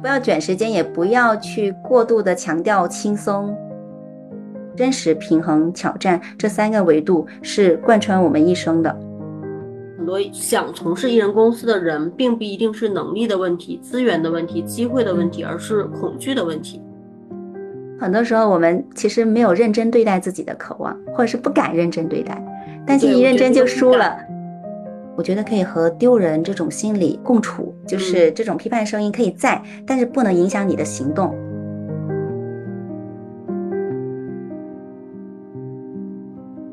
不要卷时间，也不要去过度的强调轻松、真实、平衡、挑战这三个维度是贯穿我们一生的。很多想从事艺人公司的人，并不一定是能力的问题、资源的问题、机会的问题，而是恐惧的问题。很多时候，我们其实没有认真对待自己的渴望，或者是不敢认真对待，担心一认真就输了。我觉得可以和丢人这种心理共处，就是这种批判声音可以在，但是不能影响你的行动。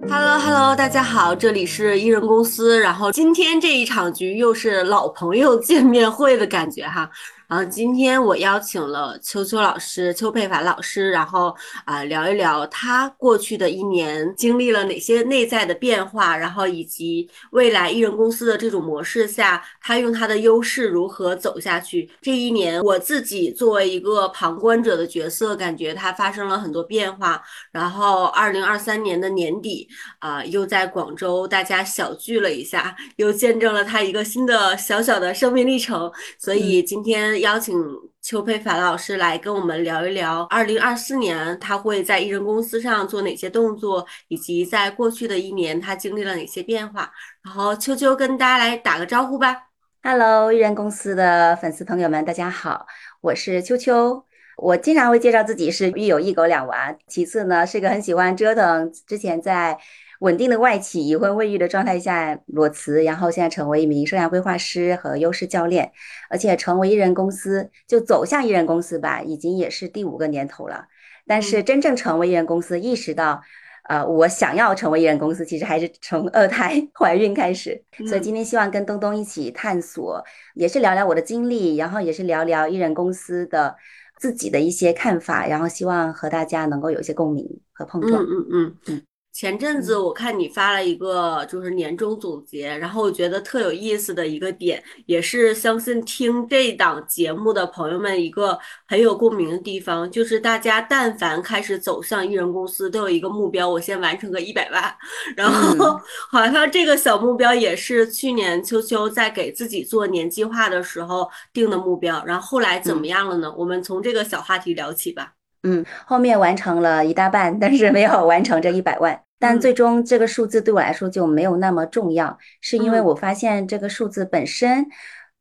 Hello Hello，大家好，这里是艺人公司，然后今天这一场局又是老朋友见面会的感觉哈。然后今天我邀请了秋秋老师、邱佩凡老师，然后啊聊一聊他过去的一年经历了哪些内在的变化，然后以及未来艺人公司的这种模式下，他用他的优势如何走下去。这一年我自己作为一个旁观者的角色，感觉他发生了很多变化。然后二零二三年的年底啊，又在广州大家小聚了一下，又见证了他一个新的小小的生命历程。所以今天。邀请邱佩凡老师来跟我们聊一聊，二零二四年他会在艺人公司上做哪些动作，以及在过去的一年他经历了哪些变化。然后秋秋跟大家来打个招呼吧。Hello，艺人公司的粉丝朋友们，大家好，我是秋秋。我经常会介绍自己是育有一狗两娃，其次呢是个很喜欢折腾，之前在。稳定的外企已婚未育的状态下裸辞，然后现在成为一名生涯规划师和优势教练，而且成为艺人公司就走向艺人公司吧，已经也是第五个年头了。但是真正成为艺人公司，意识到，呃，我想要成为艺人公司，其实还是从二胎 怀孕开始。所以今天希望跟东东一起探索，也是聊聊我的经历，然后也是聊聊艺人公司的自己的一些看法，然后希望和大家能够有一些共鸣和碰撞。嗯嗯嗯嗯。前阵子我看你发了一个就是年终总结，然后我觉得特有意思的一个点，也是相信听这档节目的朋友们一个很有共鸣的地方，就是大家但凡开始走向艺人公司，都有一个目标，我先完成个一百万。然后 好像这个小目标也是去年秋秋在给自己做年计划的时候定的目标，然后后来怎么样了呢？我们从这个小话题聊起吧。嗯，后面完成了一大半，但是没有完成这一百万。但最终这个数字对我来说就没有那么重要，是因为我发现这个数字本身，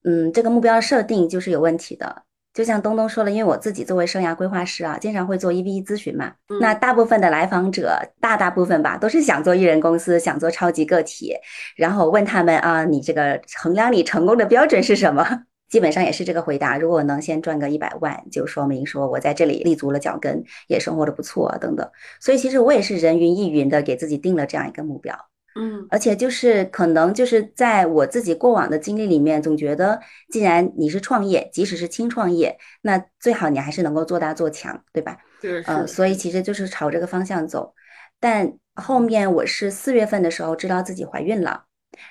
嗯，这个目标设定就是有问题的。就像东东说了，因为我自己作为生涯规划师啊，经常会做一 v 一咨询嘛，那大部分的来访者，大大部分吧，都是想做艺人公司，想做超级个体，然后问他们啊，你这个衡量你成功的标准是什么？基本上也是这个回答。如果能先赚个一百万，就说明说我在这里立足了脚跟，也生活的不错等等。所以其实我也是人云亦云的给自己定了这样一个目标。嗯，而且就是可能就是在我自己过往的经历里面，总觉得既然你是创业，即使是轻创业，那最好你还是能够做大做强，对吧？对嗯，所以其实就是朝这个方向走。但后面我是四月份的时候知道自己怀孕了。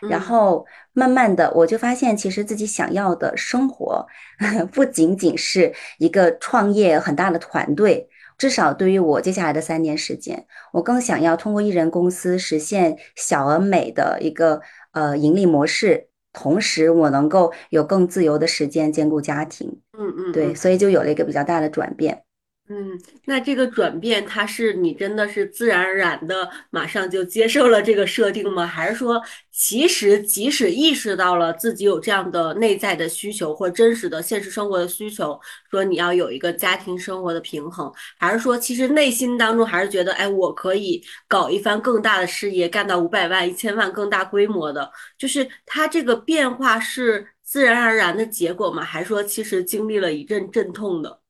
然后慢慢的，我就发现，其实自己想要的生活，不仅仅是一个创业很大的团队。至少对于我接下来的三年时间，我更想要通过艺人公司实现小而美的一个呃盈利模式，同时我能够有更自由的时间兼顾家庭。嗯嗯，对，所以就有了一个比较大的转变。嗯，那这个转变，它是你真的是自然而然的马上就接受了这个设定吗？还是说，其实即使意识到了自己有这样的内在的需求或真实的现实生活的需求，说你要有一个家庭生活的平衡，还是说其实内心当中还是觉得，哎，我可以搞一番更大的事业，干到五百万、一千万更大规模的？就是它这个变化是自然而然的结果吗？还是说其实经历了一阵阵痛的？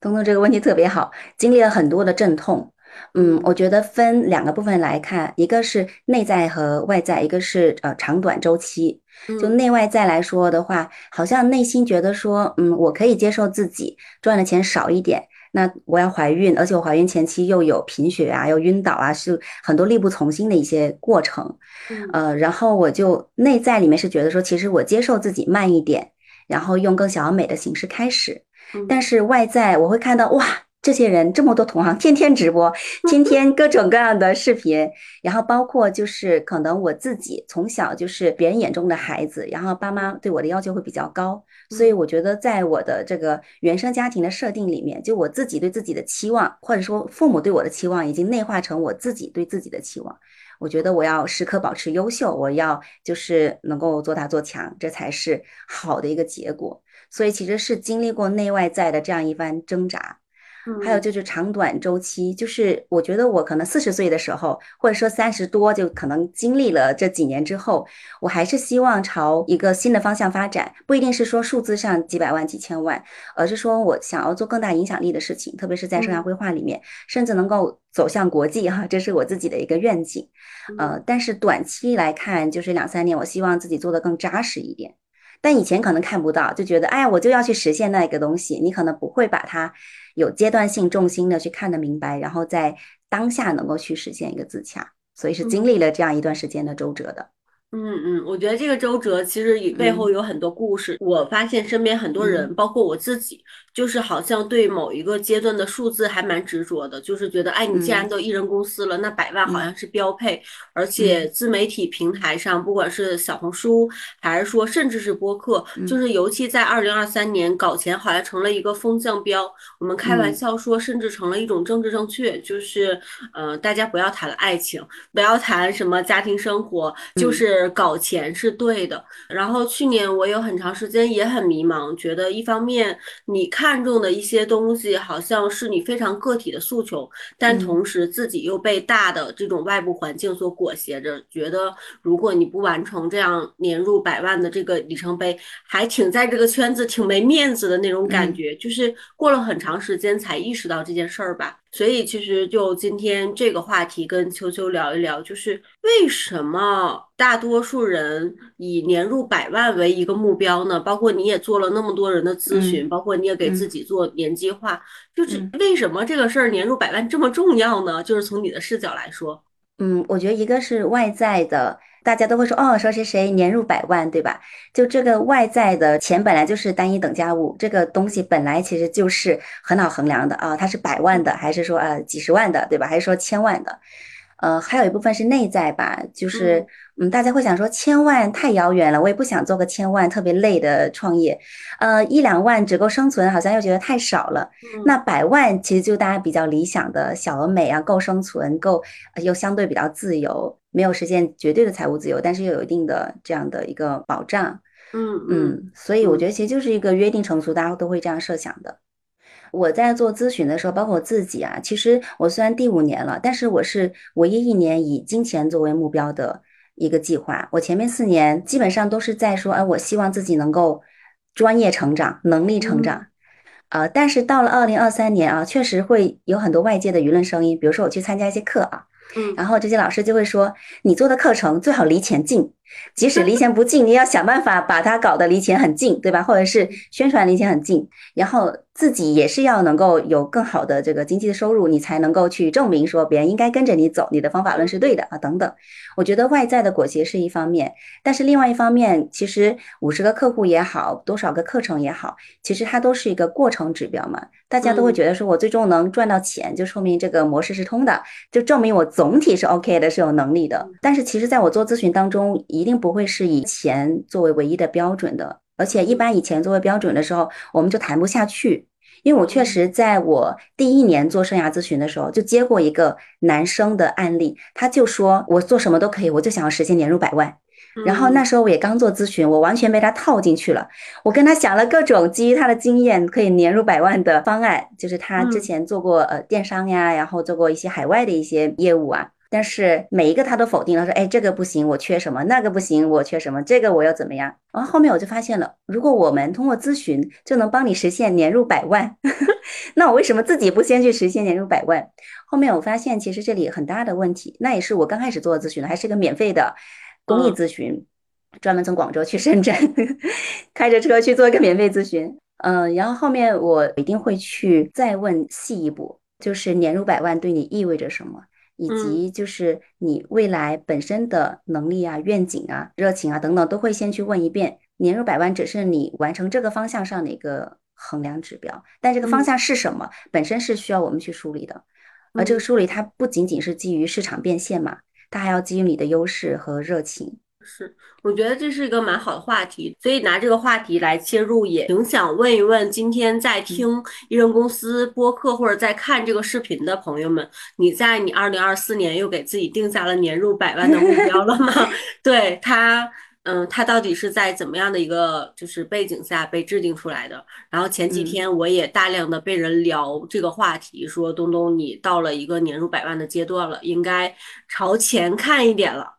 东东这个问题特别好，经历了很多的阵痛。嗯，我觉得分两个部分来看，一个是内在和外在，一个是呃长短周期。就内外在来说的话，好像内心觉得说，嗯，我可以接受自己赚的钱少一点。那我要怀孕，而且我怀孕前期又有贫血啊，又晕倒啊，是很多力不从心的一些过程。呃，然后我就内在里面是觉得说，其实我接受自己慢一点，然后用更小而美的形式开始。但是外在我会看到哇。这些人这么多同行，天天直播，天天各种各样的视频，然后包括就是可能我自己从小就是别人眼中的孩子，然后爸妈对我的要求会比较高，所以我觉得在我的这个原生家庭的设定里面，就我自己对自己的期望，或者说父母对我的期望，已经内化成我自己对自己的期望。我觉得我要时刻保持优秀，我要就是能够做大做强，这才是好的一个结果。所以其实是经历过内外在的这样一番挣扎。还有就是长短周期，就是我觉得我可能四十岁的时候，或者说三十多，就可能经历了这几年之后，我还是希望朝一个新的方向发展，不一定是说数字上几百万、几千万，而是说我想要做更大影响力的事情，特别是在生涯规划里面，甚至能够走向国际哈，这是我自己的一个愿景。呃，但是短期来看，就是两三年，我希望自己做的更扎实一点。但以前可能看不到，就觉得哎呀，我就要去实现那个东西，你可能不会把它有阶段性重心的去看得明白，然后在当下能够去实现一个自洽，所以是经历了这样一段时间的周折的。嗯嗯，我觉得这个周折其实背后有很多故事。我发现身边很多人，包括我自己，就是好像对某一个阶段的数字还蛮执着的，就是觉得，哎，你既然都艺人公司了，那百万好像是标配。而且自媒体平台上，不管是小红书，还是说甚至是播客，就是尤其在二零二三年，搞钱好像成了一个风向标。我们开玩笑说，甚至成了一种政治正确，就是，呃，大家不要谈爱情，不要谈什么家庭生活，就是。搞钱是对的，然后去年我有很长时间也很迷茫，觉得一方面你看中的一些东西好像是你非常个体的诉求，但同时自己又被大的这种外部环境所裹挟着，觉得如果你不完成这样年入百万的这个里程碑，还挺在这个圈子挺没面子的那种感觉，就是过了很长时间才意识到这件事儿吧。所以其实就今天这个话题跟秋秋聊一聊，就是为什么大多数人以年入百万为一个目标呢？包括你也做了那么多人的咨询，包括你也给自己做年计划，就是为什么这个事儿年入百万这么重要呢？就是从你的视角来说，嗯，我觉得一个是外在的。大家都会说哦，说谁谁年入百万，对吧？就这个外在的钱本来就是单一等价物，这个东西本来其实就是很好衡量的啊，它是百万的，还是说呃几十万的，对吧？还是说千万的？呃，还有一部分是内在吧，就是嗯，大家会想说千万太遥远了，我也不想做个千万特别累的创业，呃，一两万只够生存，好像又觉得太少了。那百万其实就大家比较理想的小而美啊，够生存，够又相对比较自由，没有实现绝对的财务自由，但是又有一定的这样的一个保障。嗯嗯，所以我觉得其实就是一个约定成俗，大家都会这样设想的。我在做咨询的时候，包括我自己啊，其实我虽然第五年了，但是我是唯一一年以金钱作为目标的一个计划。我前面四年基本上都是在说，哎，我希望自己能够专业成长、能力成长，呃，但是到了二零二三年啊，确实会有很多外界的舆论声音，比如说我去参加一些课啊。嗯，然后这些老师就会说，你做的课程最好离钱近，即使离钱不近，你要想办法把它搞得离钱很近，对吧？或者是宣传离钱很近，然后自己也是要能够有更好的这个经济的收入，你才能够去证明说别人应该跟着你走，你的方法论是对的啊，等等。我觉得外在的裹挟是一方面，但是另外一方面，其实五十个客户也好，多少个课程也好，其实它都是一个过程指标嘛。大家都会觉得说我最终能赚到钱，就说明这个模式是通的，就证明我总体是 OK 的，是有能力的。但是其实在我做咨询当中，一定不会是以钱作为唯一的标准的，而且一般以钱作为标准的时候，我们就谈不下去。因为我确实在我第一年做生涯咨询的时候，就接过一个男生的案例，他就说我做什么都可以，我就想要实现年入百万。然后那时候我也刚做咨询，我完全被他套进去了。我跟他想了各种基于他的经验可以年入百万的方案，就是他之前做过呃电商呀，然后做过一些海外的一些业务啊。但是每一个他都否定了，说哎这个不行，我缺什么；那个不行，我缺什么；这个我要怎么样？然后后面我就发现了，如果我们通过咨询就能帮你实现年入百万，那我为什么自己不先去实现年入百万？后面我发现其实这里很大的问题，那也是我刚开始做咨询的，还是个免费的公益咨询，专门从广州去深圳，开着车去做一个免费咨询。嗯，然后后面我一定会去再问细一步，就是年入百万对你意味着什么？以及就是你未来本身的能力啊、愿景啊、热情啊等等，都会先去问一遍。年入百万只是你完成这个方向上的一个衡量指标。但这个方向是什么，本身是需要我们去梳理的。而这个梳理它不仅仅是基于市场变现嘛，它还要基于你的优势和热情。是，我觉得这是一个蛮好的话题，所以拿这个话题来切入，也挺想问一问今天在听艺人公司播客或者在看这个视频的朋友们，你在你二零二四年又给自己定下了年入百万的目标了吗？对他。嗯，它到底是在怎么样的一个就是背景下被制定出来的？然后前几天我也大量的被人聊这个话题，说东东你到了一个年入百万的阶段了，应该朝前看一点了。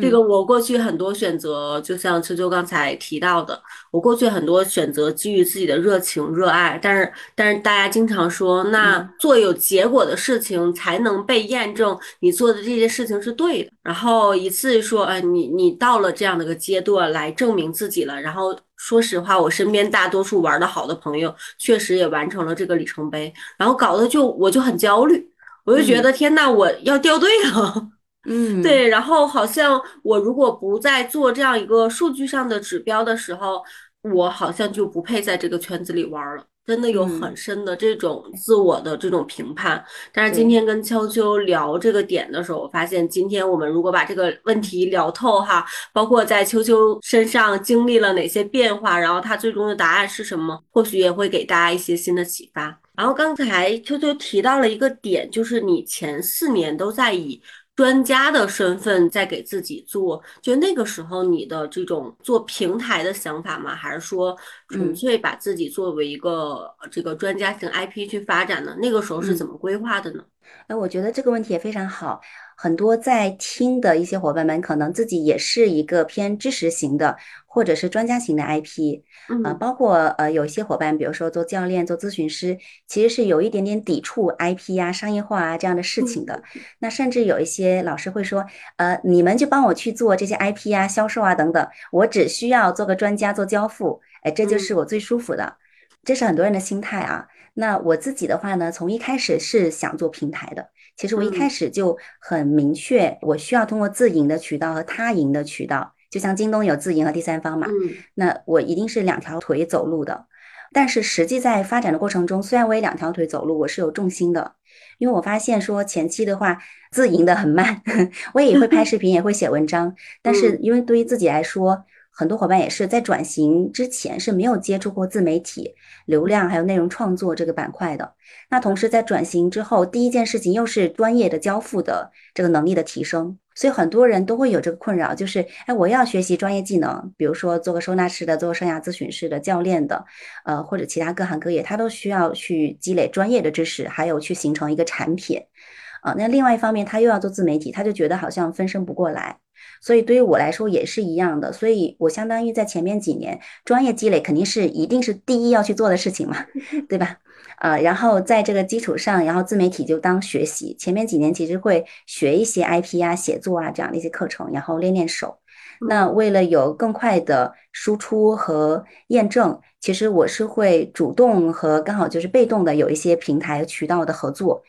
这个我过去很多选择，就像秋秋刚才提到的，我过去很多选择基于自己的热情、热爱，但是但是大家经常说，那做有结果的事情才能被验证，你做的这些事情是对的。然后一次说，哎，你你到了这样的一个阶段来证明自己了。然后说实话，我身边大多数玩的好的朋友，确实也完成了这个里程碑，然后搞得就我就很焦虑，我就觉得天呐，我要掉队了。嗯，对，然后好像我如果不再做这样一个数据上的指标的时候，我好像就不配在这个圈子里玩了。真的有很深的这种自我的这种评判。但是今天跟秋秋聊这个点的时候，我发现今天我们如果把这个问题聊透哈，包括在秋秋身上经历了哪些变化，然后他最终的答案是什么，或许也会给大家一些新的启发。然后刚才秋秋提到了一个点，就是你前四年都在以。专家的身份在给自己做，就那个时候你的这种做平台的想法吗？还是说纯粹把自己作为一个这个专家型 IP 去发展呢？那个时候是怎么规划的呢？哎，我觉得这个问题也非常好。很多在听的一些伙伴们，可能自己也是一个偏知识型的，或者是专家型的 IP，啊，包括呃有一些伙伴，比如说做教练、做咨询师，其实是有一点点抵触 IP 呀、商业化啊这样的事情的。那甚至有一些老师会说，呃，你们就帮我去做这些 IP 啊、销售啊等等，我只需要做个专家做交付，哎，这就是我最舒服的。这是很多人的心态啊。那我自己的话呢，从一开始是想做平台的。其实我一开始就很明确，我需要通过自营的渠道和他营的渠道，就像京东有自营和第三方嘛，那我一定是两条腿走路的。但是实际在发展的过程中，虽然我也两条腿走路，我是有重心的，因为我发现说前期的话自营的很慢，我也会拍视频，也会写文章，但是因为对于自己来说。很多伙伴也是在转型之前是没有接触过自媒体流量还有内容创作这个板块的。那同时在转型之后，第一件事情又是专业的交付的这个能力的提升，所以很多人都会有这个困扰，就是哎，我要学习专业技能，比如说做个收纳师的，做个生涯咨询师的教练的，呃，或者其他各行各业，他都需要去积累专业的知识，还有去形成一个产品。啊，那另外一方面，他又要做自媒体，他就觉得好像分身不过来。所以对于我来说也是一样的，所以我相当于在前面几年专业积累肯定是一定是第一要去做的事情嘛，对吧？呃，然后在这个基础上，然后自媒体就当学习。前面几年其实会学一些 IP 啊、写作啊这样的一些课程，然后练练手。那为了有更快的输出和验证，其实我是会主动和刚好就是被动的有一些平台渠道的合作。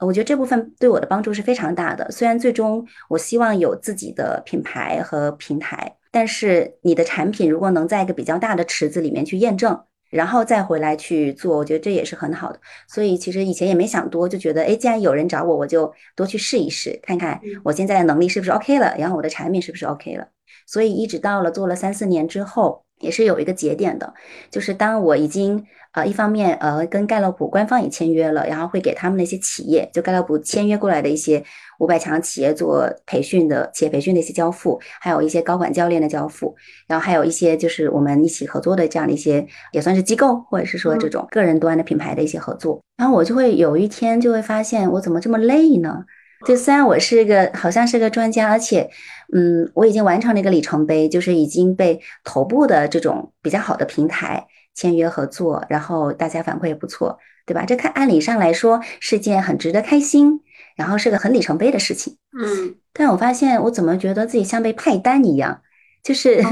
我觉得这部分对我的帮助是非常大的。虽然最终我希望有自己的品牌和平台，但是你的产品如果能在一个比较大的池子里面去验证，然后再回来去做，我觉得这也是很好的。所以其实以前也没想多，就觉得哎，既然有人找我，我就多去试一试，看看我现在的能力是不是 OK 了，然后我的产品是不是 OK 了。所以一直到了做了三四年之后。也是有一个节点的，就是当我已经呃一方面呃跟盖洛普官方也签约了，然后会给他们那些企业，就盖洛普签约过来的一些五百强企业做培训的企业培训的一些交付，还有一些高管教练的交付，然后还有一些就是我们一起合作的这样的一些也算是机构或者是说这种个人端的品牌的一些合作，然后我就会有一天就会发现我怎么这么累呢？就虽然我是个好像是个专家，而且，嗯，我已经完成了一个里程碑，就是已经被头部的这种比较好的平台签约合作，然后大家反馈也不错，对吧？这看按理上来说是件很值得开心，然后是个很里程碑的事情。嗯，但我发现我怎么觉得自己像被派单一样。就是，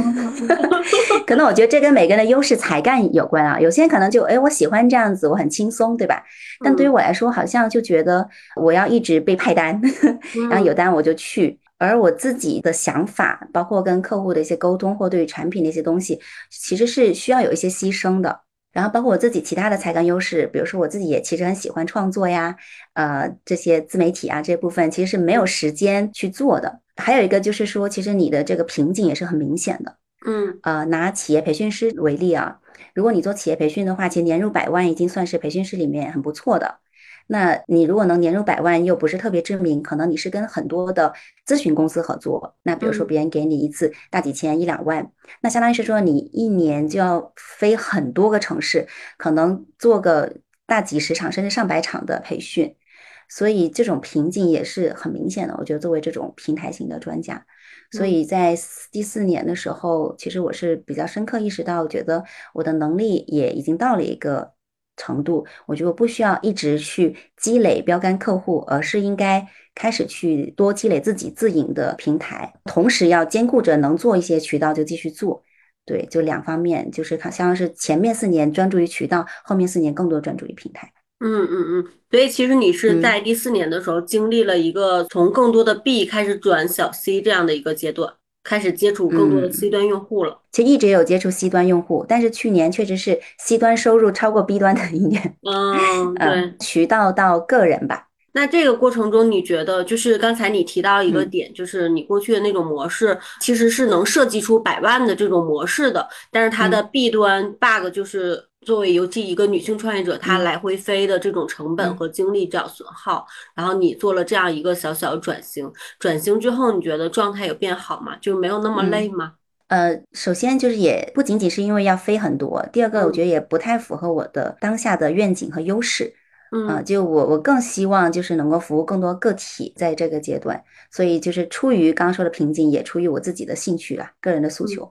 可能我觉得这跟每个人的优势才干有关啊。有些人可能就，哎，我喜欢这样子，我很轻松，对吧？但对于我来说，好像就觉得我要一直被派单，然后有单我就去。而我自己的想法，包括跟客户的一些沟通，或对于产品的一些东西，其实是需要有一些牺牲的。然后包括我自己其他的才干优势，比如说我自己也其实很喜欢创作呀，呃，这些自媒体啊这部分其实是没有时间去做的。还有一个就是说，其实你的这个瓶颈也是很明显的。嗯，呃，拿企业培训师为例啊，如果你做企业培训的话，其实年入百万已经算是培训师里面很不错的。那你如果能年入百万，又不是特别知名，可能你是跟很多的咨询公司合作。那比如说别人给你一次大几千、一两万，那相当于是说你一年就要飞很多个城市，可能做个大几十场甚至上百场的培训。所以这种瓶颈也是很明显的。我觉得作为这种平台型的专家，所以在第四年的时候，其实我是比较深刻意识到，我觉得我的能力也已经到了一个。程度，我觉得不需要一直去积累标杆客户，而是应该开始去多积累自己自营的平台，同时要兼顾着能做一些渠道就继续做。对，就两方面，就是它像是前面四年专注于渠道，后面四年更多专注于平台。嗯嗯嗯，所以其实你是在第四年的时候经历了一个从更多的 B 开始转小 C 这样的一个阶段。开始接触更多的 C 端用户了，其实一直有接触 C 端用户，但是去年确实是 C 端收入超过 B 端的一年。嗯，对，渠道到个人吧。那这个过程中，你觉得就是刚才你提到一个点，就是你过去的那种模式其实是能设计出百万的这种模式的，但是它的 B 端 bug 就是。作为尤其一个女性创业者，她来回飞的这种成本和精力这样损耗，然后你做了这样一个小小的转型，转型之后你觉得状态有变好吗？就没有那么累吗？呃，首先就是也不仅仅是因为要飞很多，第二个我觉得也不太符合我的当下的愿景和优势。嗯，就我我更希望就是能够服务更多个体在这个阶段，所以就是出于刚刚说的瓶颈，也出于我自己的兴趣啦，个人的诉求。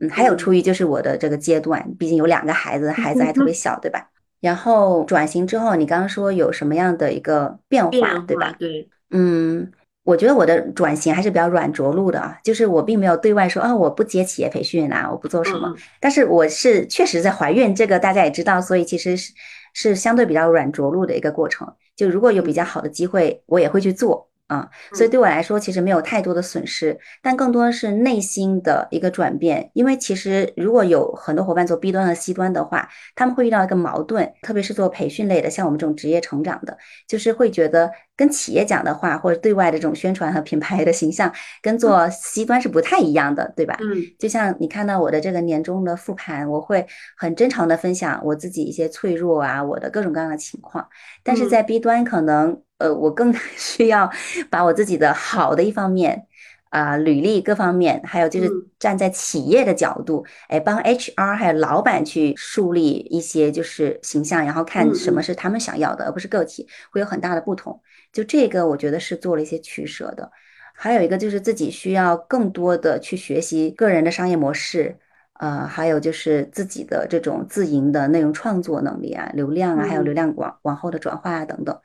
嗯，还有出于就是我的这个阶段，毕竟有两个孩子，孩子还特别小，对吧？然后转型之后，你刚刚说有什么样的一个变化，对吧？对，嗯，我觉得我的转型还是比较软着陆的啊，就是我并没有对外说啊，我不接企业培训啊，我不做什么。但是我是确实在怀孕，这个大家也知道，所以其实是是相对比较软着陆的一个过程。就如果有比较好的机会，我也会去做。啊，所以对我来说其实没有太多的损失，但更多的是内心的一个转变。因为其实如果有很多伙伴做 B 端和 C 端的话，他们会遇到一个矛盾，特别是做培训类的，像我们这种职业成长的，就是会觉得跟企业讲的话或者对外的这种宣传和品牌的形象，跟做 C 端是不太一样的，对吧？嗯，就像你看到我的这个年终的复盘，我会很真诚的分享我自己一些脆弱啊，我的各种各样的情况，但是在 B 端可能。呃，我更 需要把我自己的好的一方面，啊，履历各方面，还有就是站在企业的角度，哎，帮 HR 还有老板去树立一些就是形象，然后看什么是他们想要的，而不是个体，会有很大的不同。就这个，我觉得是做了一些取舍的。还有一个就是自己需要更多的去学习个人的商业模式，呃，还有就是自己的这种自营的内容创作能力啊，流量啊，还有流量往往后的转化啊等等。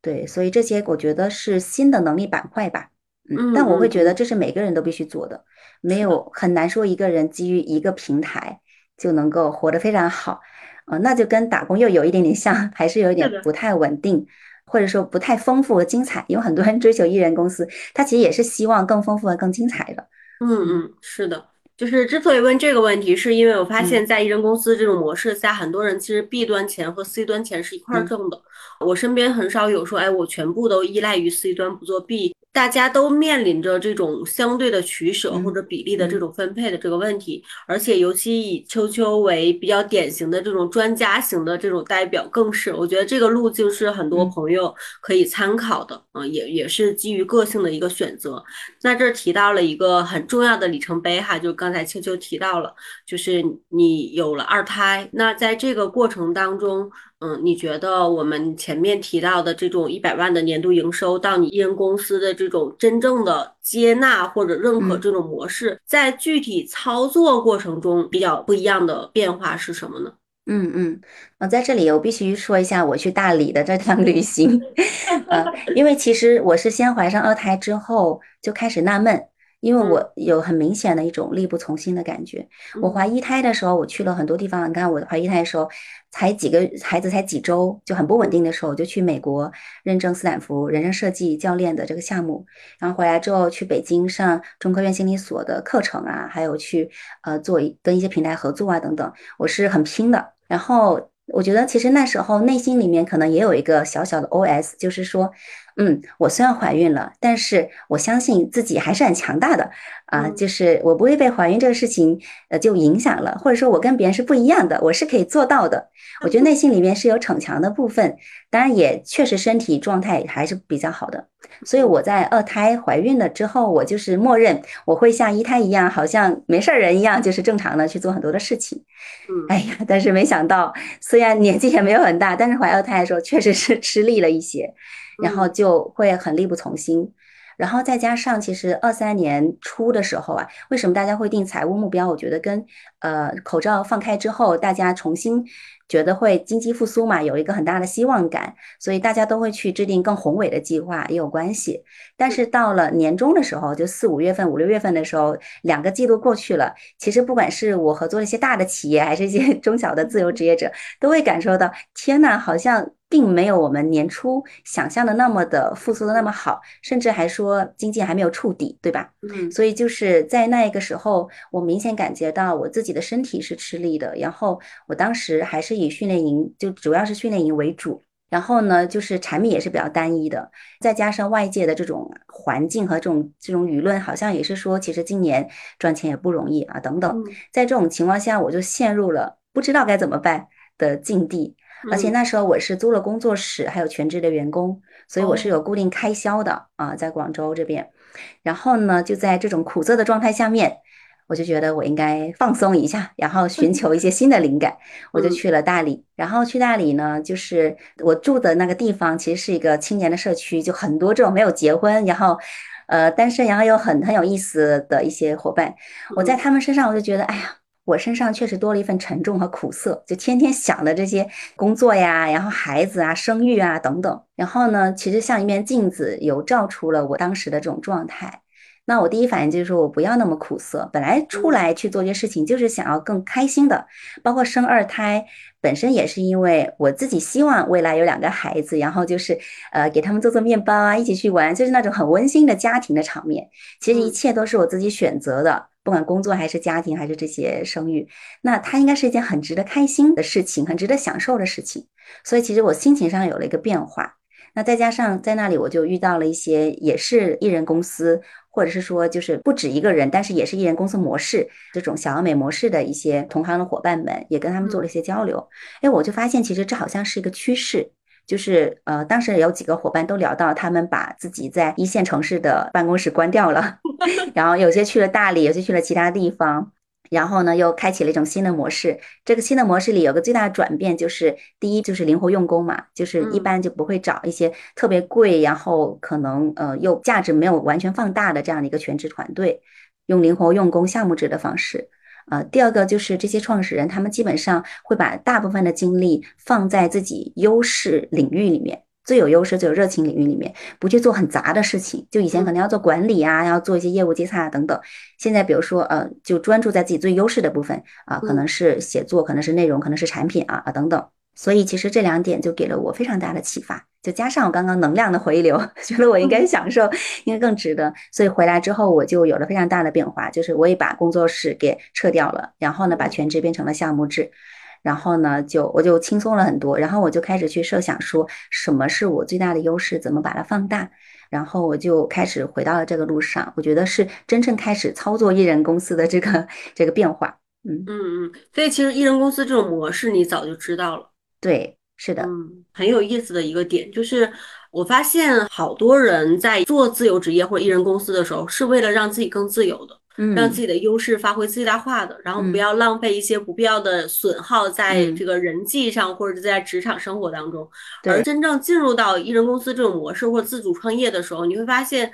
对，所以这些我觉得是新的能力板块吧，嗯，但我会觉得这是每个人都必须做的，没有很难说一个人基于一个平台就能够活得非常好，呃，那就跟打工又有一点点像，还是有一点不太稳定，或者说不太丰富和精彩。有很多人追求艺人公司，他其实也是希望更丰富和更精彩的。嗯嗯，是的。就是之所以问这个问题，是因为我发现，在艺人公司这种模式下，很多人其实 B 端钱和 C 端钱是一块挣的。我身边很少有说，哎，我全部都依赖于 C 端不做 B。大家都面临着这种相对的取舍或者比例的这种分配的这个问题，而且尤其以秋秋为比较典型的这种专家型的这种代表，更是我觉得这个路径是很多朋友可以参考的，啊，也也是基于个性的一个选择。那这提到了一个很重要的里程碑哈，就刚才秋秋提到了，就是你有了二胎，那在这个过程当中。嗯，你觉得我们前面提到的这种一百万的年度营收，到你艺人公司的这种真正的接纳或者认可这种模式，在具体操作过程中比较不一样的变化是什么呢？嗯嗯，呃，在这里我必须说一下我去大理的这趟旅行，呃，因为其实我是先怀上二胎之后就开始纳闷。因为我有很明显的一种力不从心的感觉。我怀一胎的时候，我去了很多地方。你看，我怀一胎的时候，才几个孩子才几周，就很不稳定的时候，我就去美国认证斯坦福人生设计教练的这个项目。然后回来之后，去北京上中科院心理所的课程啊，还有去呃做跟一些平台合作啊等等。我是很拼的。然后我觉得其实那时候内心里面可能也有一个小小的 OS，就是说。嗯，我虽然怀孕了，但是我相信自己还是很强大的啊，就是我不会被怀孕这个事情呃就影响了，或者说我跟别人是不一样的，我是可以做到的。我觉得内心里面是有逞强的部分，当然也确实身体状态还是比较好的。所以我在二胎怀孕了之后，我就是默认我会像一胎一样，好像没事人一样，就是正常的去做很多的事情。嗯，哎呀，但是没想到，虽然年纪也没有很大，但是怀二胎的时候确实是吃力了一些。然后就会很力不从心，然后再加上其实二三年初的时候啊，为什么大家会定财务目标？我觉得跟呃口罩放开之后，大家重新。觉得会经济复苏嘛，有一个很大的希望感，所以大家都会去制定更宏伟的计划，也有关系。但是到了年终的时候，就四五月份、五六月份的时候，两个季度过去了，其实不管是我合作一些大的企业，还是一些 中小的自由职业者，都会感受到，天呐，好像并没有我们年初想象的那么的复苏的那么好，甚至还说经济还没有触底，对吧？嗯，所以就是在那一个时候，我明显感觉到我自己的身体是吃力的，然后我当时还是。以训练营就主要是训练营为主，然后呢，就是产品也是比较单一的，再加上外界的这种环境和这种这种舆论，好像也是说，其实今年赚钱也不容易啊，等等。在这种情况下，我就陷入了不知道该怎么办的境地。而且那时候我是租了工作室，还有全职的员工，所以我是有固定开销的啊，在广州这边。然后呢，就在这种苦涩的状态下面。我就觉得我应该放松一下，然后寻求一些新的灵感，我就去了大理。然后去大理呢，就是我住的那个地方，其实是一个青年的社区，就很多这种没有结婚，然后，呃，单身，然后又很很有意思的一些伙伴。我在他们身上，我就觉得，哎呀，我身上确实多了一份沉重和苦涩，就天天想的这些工作呀，然后孩子啊，生育啊等等。然后呢，其实像一面镜子，有照出了我当时的这种状态。那我第一反应就是说，我不要那么苦涩。本来出来去做这些事情，就是想要更开心的。包括生二胎，本身也是因为我自己希望未来有两个孩子，然后就是呃给他们做做面包啊，一起去玩，就是那种很温馨的家庭的场面。其实一切都是我自己选择的，不管工作还是家庭还是这些生育，那它应该是一件很值得开心的事情，很值得享受的事情。所以其实我心情上有了一个变化。那再加上在那里，我就遇到了一些也是艺人公司。或者是说，就是不止一个人，但是也是艺人公司模式这种小而美模式的一些同行的伙伴们，也跟他们做了一些交流。哎，我就发现其实这好像是一个趋势，就是呃，当时有几个伙伴都聊到，他们把自己在一线城市的办公室关掉了，然后有些去了大理，有些去了其他地方。然后呢，又开启了一种新的模式。这个新的模式里有个最大的转变，就是第一就是灵活用工嘛，就是一般就不会找一些特别贵，然后可能呃又价值没有完全放大的这样的一个全职团队，用灵活用工项目制的方式。呃，第二个就是这些创始人，他们基本上会把大部分的精力放在自己优势领域里面。最有优势、最有热情领域里面，不去做很杂的事情。就以前可能要做管理啊，要做一些业务接洽啊等等。现在比如说，呃，就专注在自己最优势的部分啊，可能是写作，可能是内容，可能是产品啊啊等等。所以其实这两点就给了我非常大的启发。就加上我刚刚能量的回流，觉得我应该享受，应该更值得。所以回来之后，我就有了非常大的变化，就是我也把工作室给撤掉了，然后呢，把全职变成了项目制。然后呢，就我就轻松了很多。然后我就开始去设想，说什么是我最大的优势，怎么把它放大。然后我就开始回到了这个路上。我觉得是真正开始操作艺人公司的这个这个变化。嗯嗯嗯。所以其实艺人公司这种模式，你早就知道了。对，是的。嗯，很有意思的一个点就是，我发现好多人在做自由职业或者艺人公司的时候，是为了让自己更自由的。让自己的优势发挥最大化的，然后不要浪费一些不必要的损耗在这个人际上或者在职场生活当中。而真正进入到艺人公司这种模式或自主创业的时候，你会发现。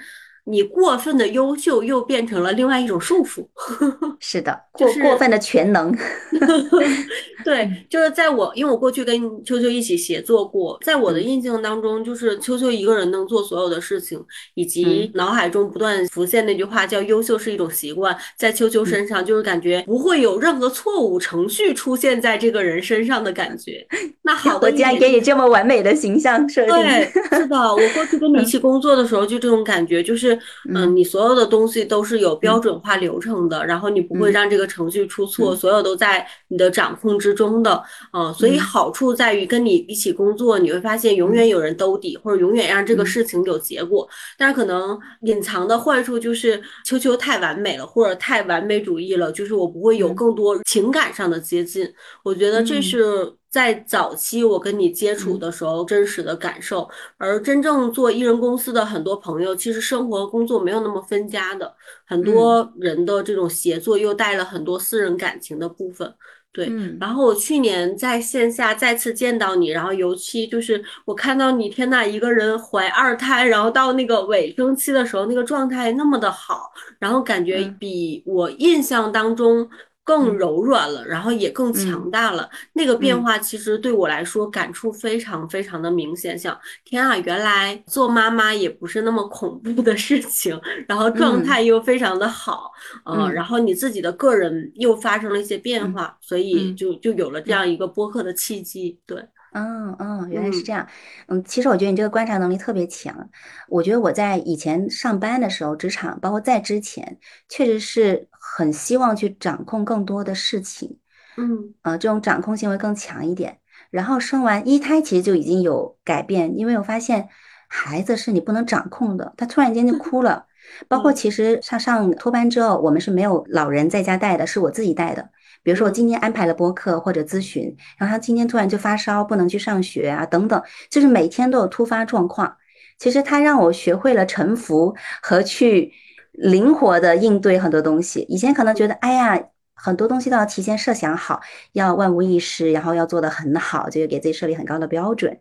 你过分的优秀又变成了另外一种束缚，是的，过过分的全能 对，就是在我因为我过去跟秋秋一起协作过，在我的印象当中，就是秋秋一个人能做所有的事情，以及脑海中不断浮现那句话叫“优秀是一种习惯”，在秋秋身上就是感觉不会有任何错误程序出现在这个人身上的感觉。那好的，我竟然给你这么完美的形象设定，对，是的，我过去跟你一起工作的时候就这种感觉，就是。是嗯，你所有的东西都是有标准化流程的，然后你不会让这个程序出错，所有都在你的掌控之中的，嗯，所以好处在于跟你一起工作，你会发现永远有人兜底，或者永远让这个事情有结果。但是可能隐藏的坏处就是秋秋太完美了，或者太完美主义了，就是我不会有更多情感上的接近。我觉得这是。在早期我跟你接触的时候，真实的感受，而真正做艺人公司的很多朋友，其实生活工作没有那么分家的，很多人的这种协作又带了很多私人感情的部分。对，然后我去年在线下再次见到你，然后尤其就是我看到你，天呐，一个人怀二胎，然后到那个尾声期的时候，那个状态那么的好，然后感觉比我印象当中。更柔软了，然后也更强大了。那个变化其实对我来说感触非常非常的明显。像，天啊，原来做妈妈也不是那么恐怖的事情。然后状态又非常的好，嗯，然后你自己的个人又发生了一些变化，所以就就有了这样一个播客的契机。对。嗯嗯，原来是这样。嗯，其实我觉得你这个观察能力特别强。我觉得我在以前上班的时候，职场包括在之前，确实是很希望去掌控更多的事情。嗯，呃，这种掌控性会更强一点。然后生完一胎，其实就已经有改变，因为我发现孩子是你不能掌控的，他突然间就哭了。包括其实上上托班之后，我们是没有老人在家带的，是我自己带的。比如说我今天安排了播客或者咨询，然后他今天突然就发烧，不能去上学啊，等等，就是每天都有突发状况。其实他让我学会了沉浮和去灵活的应对很多东西。以前可能觉得，哎呀，很多东西都要提前设想好，要万无一失，然后要做得很好，就给自己设立很高的标准。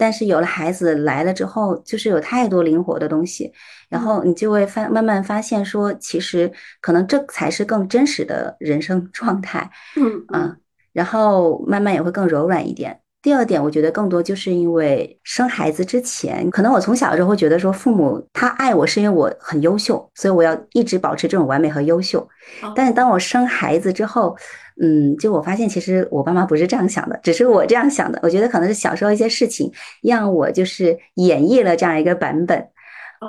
但是有了孩子来了之后，就是有太多灵活的东西，然后你就会发慢慢发现说，其实可能这才是更真实的人生 状态，嗯啊，然后慢慢也会更柔软一点。第二点，我觉得更多就是因为生孩子之前，可能我从小时候会觉得说，父母他爱我是因为我很优秀，所以我要一直保持这种完美和优秀。但是当我生孩子之后，嗯，就我发现其实我爸妈不是这样想的，只是我这样想的。我觉得可能是小时候一些事情让我就是演绎了这样一个版本，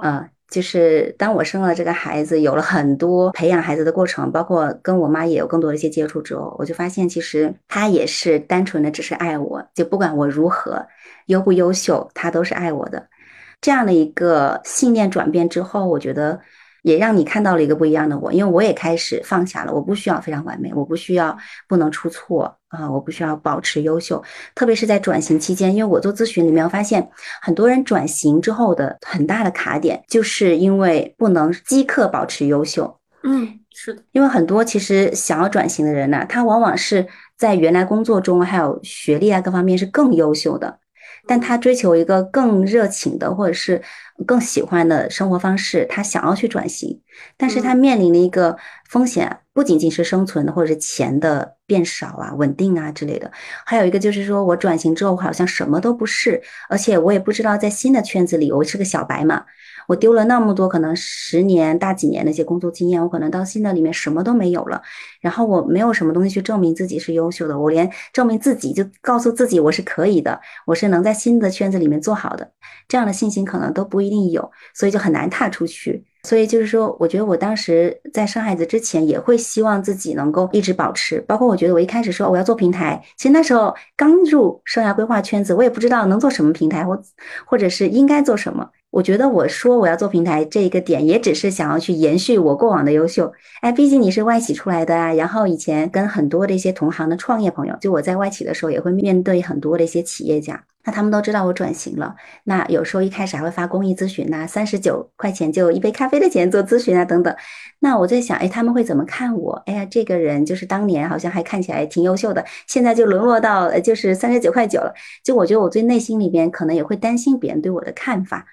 嗯。就是当我生了这个孩子，有了很多培养孩子的过程，包括跟我妈也有更多的一些接触之后，我就发现其实她也是单纯的只是爱我，就不管我如何优不优秀，她都是爱我的。这样的一个信念转变之后，我觉得。也让你看到了一个不一样的我，因为我也开始放下了，我不需要非常完美，我不需要不能出错啊，我不需要保持优秀。特别是在转型期间，因为我做咨询里面，我发现很多人转型之后的很大的卡点，就是因为不能即刻保持优秀。嗯，是的，因为很多其实想要转型的人呢，他往往是在原来工作中还有学历啊各方面是更优秀的。但他追求一个更热情的，或者是更喜欢的生活方式，他想要去转型，但是他面临的一个风险，不仅仅是生存的，或者是钱的变少啊、稳定啊之类的，还有一个就是说我转型之后，好像什么都不是，而且我也不知道在新的圈子里，我是个小白嘛。我丢了那么多可能十年大几年那些工作经验，我可能到新的里面什么都没有了，然后我没有什么东西去证明自己是优秀的，我连证明自己就告诉自己我是可以的，我是能在新的圈子里面做好的，这样的信心可能都不一定有，所以就很难踏出去。所以就是说，我觉得我当时在生孩子之前也会希望自己能够一直保持，包括我觉得我一开始说我要做平台，其实那时候刚入生涯规划圈子，我也不知道能做什么平台，或或者是应该做什么。我觉得我说我要做平台这一个点，也只是想要去延续我过往的优秀。哎，毕竟你是外企出来的啊，然后以前跟很多的一些同行的创业朋友，就我在外企的时候，也会面对很多的一些企业家，那他们都知道我转型了。那有时候一开始还会发公益咨询呐，三十九块钱就一杯咖啡的钱做咨询啊等等。那我在想，哎，他们会怎么看我？哎呀，这个人就是当年好像还看起来挺优秀的，现在就沦落到就是三十九块九了。就我觉得我最内心里边可能也会担心别人对我的看法。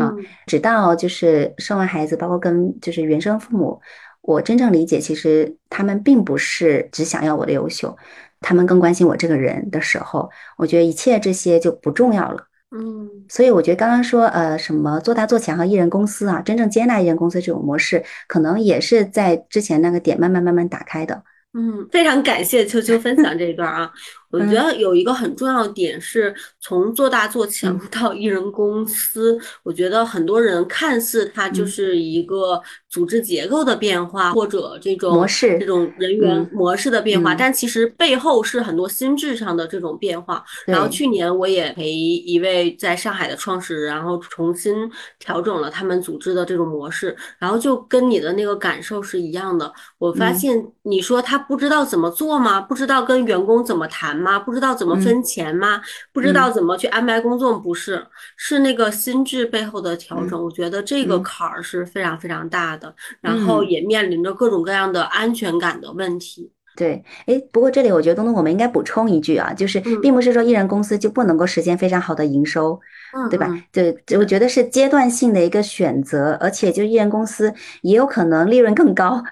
啊，直到就是生完孩子，包括跟就是原生父母，我真正理解，其实他们并不是只想要我的优秀，他们更关心我这个人的时候，我觉得一切这些就不重要了。嗯，所以我觉得刚刚说呃什么做大做强和艺人公司啊，真正接纳艺人公司这种模式，可能也是在之前那个点慢慢慢慢打开的。嗯，非常感谢秋秋分享这一段啊。我觉得有一个很重要的点是，从做大做强 到艺人公司，我觉得很多人看似它就是一个组织结构的变化，或者这种模式、这种人员模式的变化，但其实背后是很多心智上的这种变化。然后去年我也陪一位在上海的创始人，然后重新调整了他们组织的这种模式，然后就跟你的那个感受是一样的。我发现你说他不知道怎么做吗？不知道跟员工怎么谈吗？不知道怎么分钱吗？不知道怎么去安排工作？不是，是那个心智背后的调整。我觉得这个坎儿是非常非常大的，然后也面临着各种各样的安全感的问题。对，哎，不过这里我觉得东东，我们应该补充一句啊，就是并不是说艺人公司就不能够实现非常好的营收，对吧？对，我觉得是阶段性的一个选择，而且就艺人公司也有可能利润更高，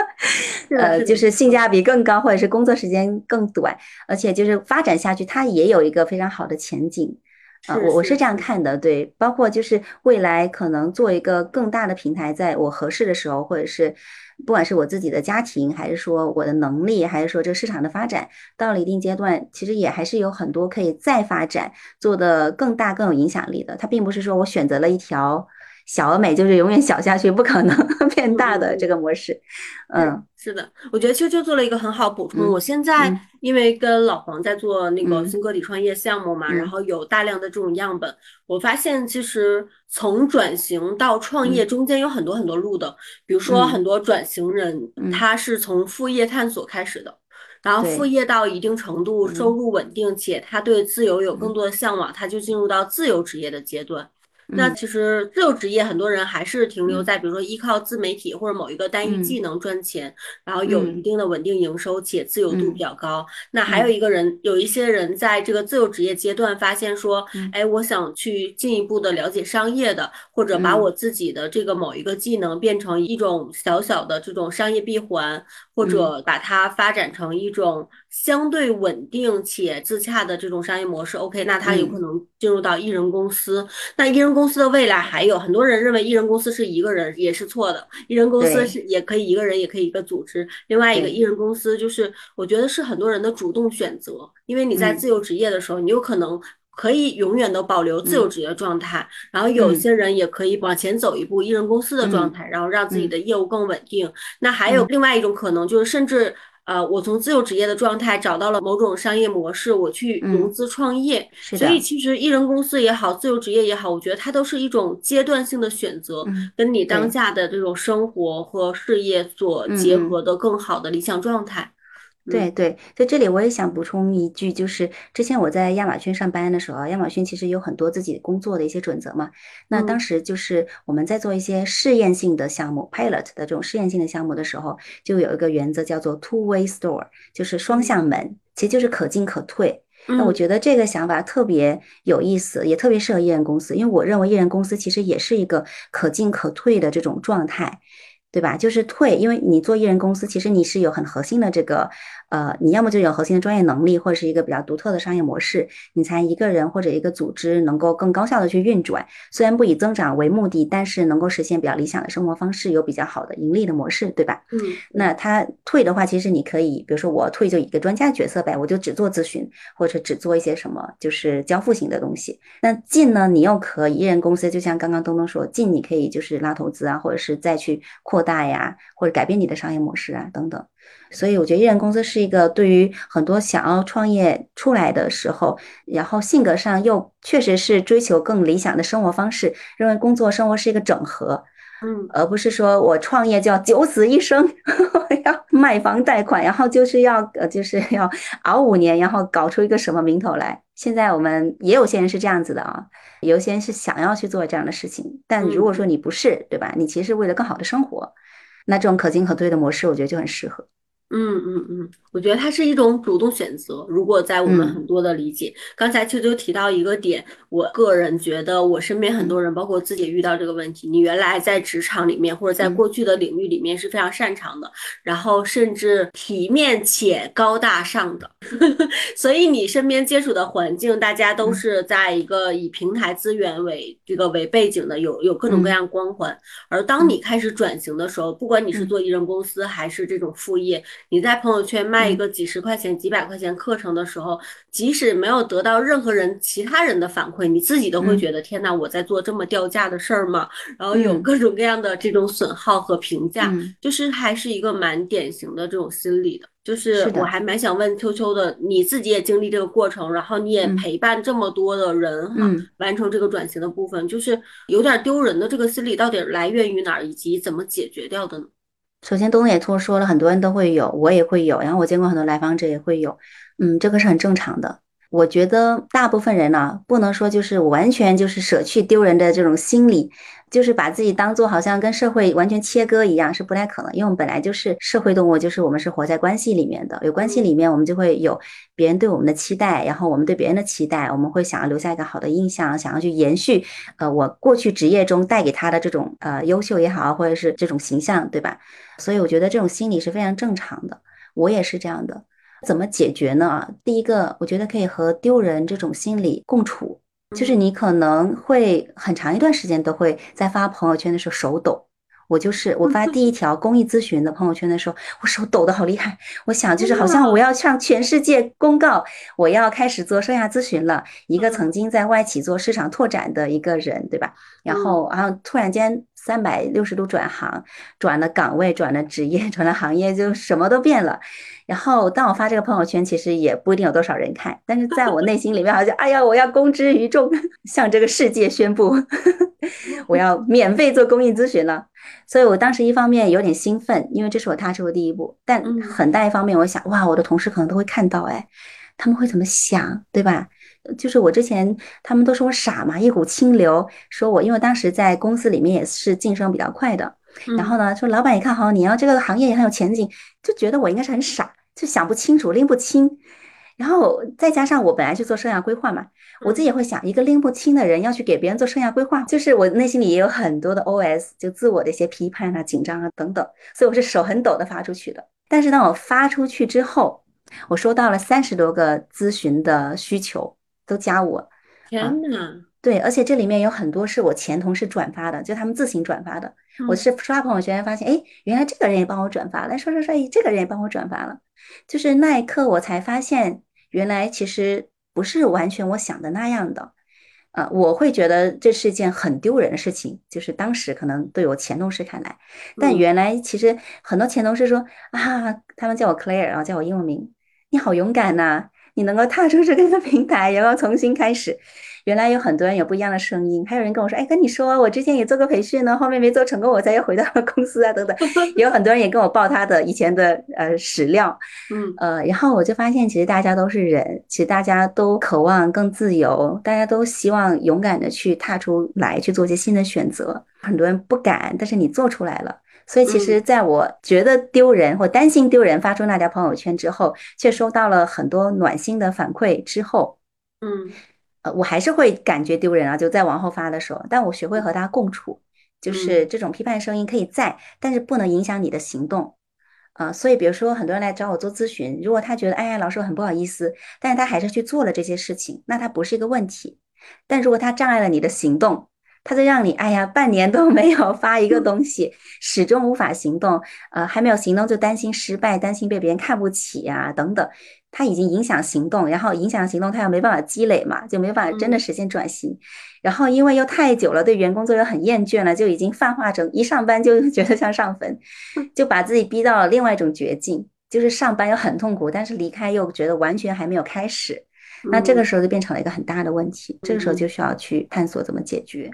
呃，就是性价比更高，或者是工作时间更短，而且就是发展下去，它也有一个非常好的前景。啊，我我是这样看的，对，包括就是未来可能做一个更大的平台，在我合适的时候，或者是。不管是我自己的家庭，还是说我的能力，还是说这个市场的发展，到了一定阶段，其实也还是有很多可以再发展，做的更大、更有影响力的。它并不是说我选择了一条小而美，就是永远小下去，不可能 变大的这个模式。嗯。是的，我觉得秋秋做了一个很好补充。我现在因为跟老黄在做那个新个体创业项目嘛，然后有大量的这种样本，我发现其实从转型到创业中间有很多很多路的。比如说很多转型人，他是从副业探索开始的，然后副业到一定程度收入稳定，且他对自由有更多的向往，他就进入到自由职业的阶段。那其实自由职业很多人还是停留在，比如说依靠自媒体或者某一个单一技能赚钱，然后有一定的稳定营收且自由度比较高。那还有一个人，有一些人在这个自由职业阶段发现说，哎，我想去进一步的了解商业的，或者把我自己的这个某一个技能变成一种小小的这种商业闭环，或者把它发展成一种相对稳定且自洽的这种商业模式。OK，那它有可能进入到艺人公司。那艺人。公司的未来还有很多人认为艺人公司是一个人也是错的，艺人公司是也可以一个人也可以一个组织。另外一个艺人公司就是我觉得是很多人的主动选择，因为你在自由职业的时候，你有可能可以永远都保留自由职业状态，然后有些人也可以往前走一步，艺人公司的状态，然后让自己的业务更稳定。那还有另外一种可能就是甚至。呃，我从自由职业的状态找到了某种商业模式，我去融资创业。所以其实艺人公司也好，自由职业也好，我觉得它都是一种阶段性的选择，跟你当下的这种生活和事业所结合的更好的理想状态。对对，在这里我也想补充一句，就是之前我在亚马逊上班的时候，亚马逊其实有很多自己工作的一些准则嘛。那当时就是我们在做一些试验性的项目，pilot 的这种试验性的项目的时候，就有一个原则叫做 two-way store，就是双向门，其实就是可进可退。那我觉得这个想法特别有意思，也特别适合艺人公司，因为我认为艺人公司其实也是一个可进可退的这种状态。对吧？就是退，因为你做艺人公司，其实你是有很核心的这个，呃，你要么就有核心的专业能力，或者是一个比较独特的商业模式，你才一个人或者一个组织能够更高效的去运转。虽然不以增长为目的，但是能够实现比较理想的生活方式，有比较好的盈利的模式，对吧？嗯。那他退的话，其实你可以，比如说我退就一个专家角色呗，我就只做咨询，或者只做一些什么就是交付型的东西。那进呢，你又可以一人公司，就像刚刚东东说，进你可以就是拉投资啊，或者是再去扩。大呀，或者改变你的商业模式啊，等等。所以我觉得艺人公司是一个对于很多想要创业出来的时候，然后性格上又确实是追求更理想的生活方式，认为工作生活是一个整合，嗯，而不是说我创业就要九死一生，要卖房贷款，然后就是要呃就是要熬五年，然后搞出一个什么名头来。现在我们也有些人是这样子的啊，有些人是想要去做这样的事情，但如果说你不是，对吧？你其实是为了更好的生活，那这种可进可退的模式，我觉得就很适合。嗯嗯嗯，我觉得它是一种主动选择。如果在我们很多的理解，刚才秋秋提到一个点，我个人觉得我身边很多人，包括自己遇到这个问题。你原来在职场里面或者在过去的领域里面是非常擅长的，然后甚至体面且高大上的，所以你身边接触的环境，大家都是在一个以平台资源为这个为背景的，有有各种各样光环。而当你开始转型的时候，不管你是做艺人公司还是这种副业。你在朋友圈卖一个几十块钱、几百块钱课程的时候，即使没有得到任何人、其他人的反馈，你自己都会觉得天哪，我在做这么掉价的事儿吗？然后有各种各样的这种损耗和评价，就是还是一个蛮典型的这种心理的。就是我还蛮想问秋秋的，你自己也经历这个过程，然后你也陪伴这么多的人哈，完成这个转型的部分，就是有点丢人的这个心理到底来源于哪儿，以及怎么解决掉的呢？首先，东野拓说了，很多人都会有，我也会有，然后我见过很多来访者也会有，嗯，这个是很正常的。我觉得大部分人呢，不能说就是完全就是舍去丢人的这种心理。就是把自己当做好像跟社会完全切割一样是不太可能，因为我们本来就是社会动物，就是我们是活在关系里面的，有关系里面我们就会有别人对我们的期待，然后我们对别人的期待，我们会想要留下一个好的印象，想要去延续呃我过去职业中带给他的这种呃优秀也好，或者是这种形象，对吧？所以我觉得这种心理是非常正常的，我也是这样的。怎么解决呢？第一个，我觉得可以和丢人这种心理共处。就是你可能会很长一段时间都会在发朋友圈的时候手抖，我就是我发第一 条公益咨询的朋友圈的时候，我手抖的好厉害。我想就是好像我要向全世界公告，我要开始做生涯咨询了。一个曾经在外企做市场拓展的一个人，对吧？然后然后突然间三百六十度转行，转了岗位，转了职业，转了行业，就什么都变了。然后，当我发这个朋友圈，其实也不一定有多少人看，但是在我内 心里面，好像哎呀，我要公之于众，向这个世界宣布，我要免费做公益咨询了。所以我当时一方面有点兴奋，因为这是我踏出的第一步，但很大一方面，我想，哇，我的同事可能都会看到，哎，他们会怎么想，对吧？就是我之前他们都说我傻嘛，一股清流，说我因为当时在公司里面也是晋升比较快的。然后呢，说老板也看好你，然后这个行业也很有前景，就觉得我应该是很傻，就想不清楚，拎不清。然后再加上我本来就做生涯规划嘛，我自己也会想，一个拎不清的人要去给别人做生涯规划，就是我内心里也有很多的 OS，就自我的一些批判啊、紧张啊等等。所以我是手很抖的发出去的。但是当我发出去之后，我收到了三十多个咨询的需求，都加我。天呐！对，而且这里面有很多是我前同事转发的，就他们自行转发的。我是刷朋友圈发现，哎，原来这个人也帮我转发了，说说说，哎，这个人也帮我转发了。就是那一刻我才发现，原来其实不是完全我想的那样的。呃，我会觉得这是一件很丢人的事情，就是当时可能对我前同事看来，但原来其实很多前同事说啊，他们叫我 Claire，然后叫我英文名，你好勇敢呐，你能够踏出这个平台，然后重新开始。原来有很多人有不一样的声音，还有人跟我说：“哎，跟你说，我之前也做过培训呢，后面没做成功，我才又回到了公司啊，等等。”有很多人也跟我报他的以前的呃史料，嗯呃，然后我就发现，其实大家都是人，其实大家都渴望更自由，大家都希望勇敢的去踏出来去做一些新的选择。很多人不敢，但是你做出来了。所以，其实在我觉得丢人或担心丢人发出那条朋友圈之后，却收到了很多暖心的反馈之后，嗯。呃，我还是会感觉丢人啊，就在往后发的时候，但我学会和他共处，就是这种批判声音可以在，但是不能影响你的行动，啊，所以比如说很多人来找我做咨询，如果他觉得哎呀，老师我很不好意思，但是他还是去做了这些事情，那他不是一个问题，但如果他障碍了你的行动，他就让你哎呀，半年都没有发一个东西，始终无法行动，呃，还没有行动就担心失败，担心被别人看不起呀，等等。他已经影响行动，然后影响行动，他又没办法积累嘛，就没办法真的实现转型。然后因为又太久了，对员工作又很厌倦了，就已经泛化成一上班就觉得像上坟，就把自己逼到了另外一种绝境，就是上班又很痛苦，但是离开又觉得完全还没有开始。那这个时候就变成了一个很大的问题，这个时候就需要去探索怎么解决。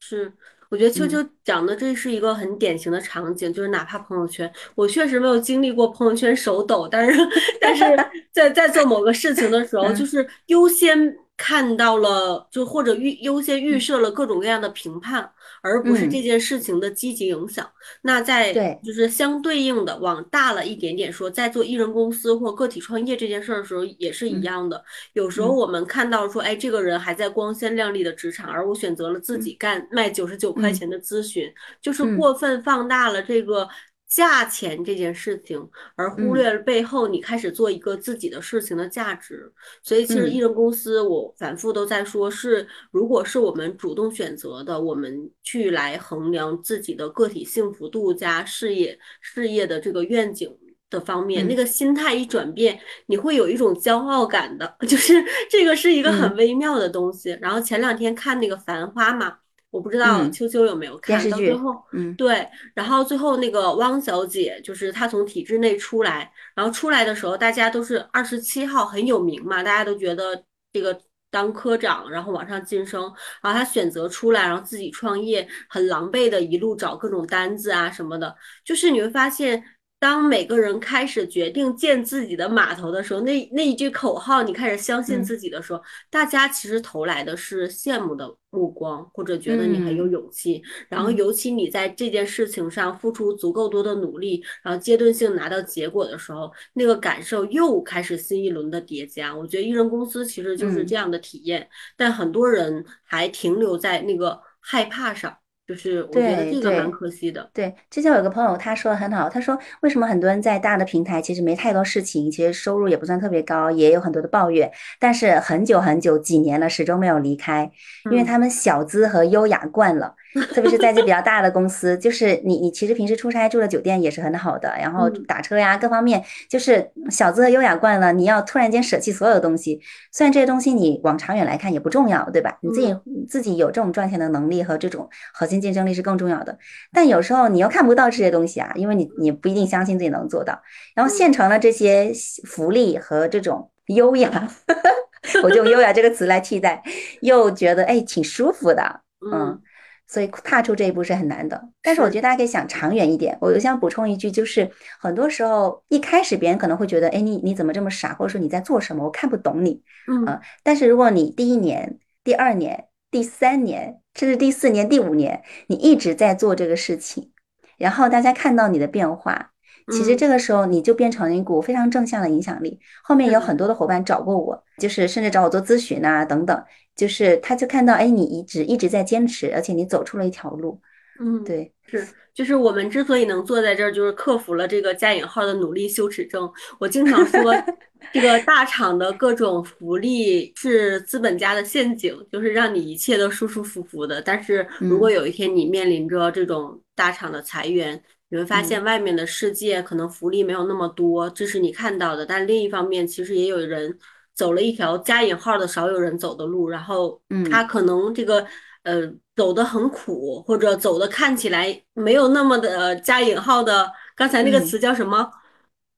是。我觉得秋秋讲的这是一个很典型的场景，就是哪怕朋友圈，我确实没有经历过朋友圈手抖，但是 但是在在做某个事情的时候，就是优先。看到了，就或者预优先预设了各种各样的评判，而不是这件事情的积极影响。那在就是相对应的往大了一点点说，在做艺人公司或个体创业这件事儿的时候也是一样的。有时候我们看到说，哎，这个人还在光鲜亮丽的职场，而我选择了自己干卖九十九块钱的咨询，就是过分放大了这个。价钱这件事情，而忽略了背后你开始做一个自己的事情的价值。所以，其实艺人公司，我反复都在说，是如果是我们主动选择的，我们去来衡量自己的个体幸福度加事业事业的这个愿景的方面，那个心态一转变，你会有一种骄傲感的，就是这个是一个很微妙的东西。然后前两天看那个《繁花》嘛，我不知道秋秋有没有看到最后，嗯，对，然后最后那个汪小姐就是她从体制内出来，然后出来的时候，大家都是二十七号很有名嘛，大家都觉得这个。当科长，然后往上晋升，然后她选择出来，然后自己创业，很狼狈的一路找各种单子啊什么的，就是你会发现。当每个人开始决定建自己的码头的时候，那那一句口号，你开始相信自己的时候，大家其实投来的是羡慕的目光，或者觉得你很有勇气。然后，尤其你在这件事情上付出足够多的努力，然后阶段性拿到结果的时候，那个感受又开始新一轮的叠加。我觉得艺人公司其实就是这样的体验，但很多人还停留在那个害怕上。就是我觉得这个蛮可惜的。对，之前有个朋友他说的很好，他说为什么很多人在大的平台其实没太多事情，其实收入也不算特别高，也有很多的抱怨，但是很久很久几年了始终没有离开，因为他们小资和优雅惯了。特别是在这比较大的公司，就是你你其实平时出差住的酒店也是很好的，然后打车呀各方面，就是小资和优雅惯了，你要突然间舍弃所有的东西，虽然这些东西你往长远来看也不重要，对吧？你自己自己有这种赚钱的能力和这种核心竞争力是更重要的，但有时候你又看不到这些东西啊，因为你你不一定相信自己能做到，然后现成的这些福利和这种优雅，我就用优雅这个词来替代，又觉得哎挺舒服的，嗯。所以踏出这一步是很难的，但是我觉得大家可以想长远一点。我想补充一句，就是很多时候一开始别人可能会觉得，哎，你你怎么这么傻，或者说你在做什么，我看不懂你，嗯，但是如果你第一年、第二年、第三年，甚至第四年、第五年，你一直在做这个事情，然后大家看到你的变化，其实这个时候你就变成了一股非常正向的影响力。后面有很多的伙伴找过我，就是甚至找我做咨询啊等等。就是他，就看到，哎，你一直一直在坚持，而且你走出了一条路，嗯，对，是，就是我们之所以能坐在这儿，就是克服了这个加引号的努力羞耻症。我经常说，这个大厂的各种福利是资本家的陷阱，就是让你一切都舒舒服服的。但是如果有一天你面临着这种大厂的裁员，你会发现外面的世界可能福利没有那么多，这是你看到的。但另一方面，其实也有人。走了一条加引号的少有人走的路，然后他可能这个呃走的很苦，或者走的看起来没有那么的加引号的，刚才那个词叫什么？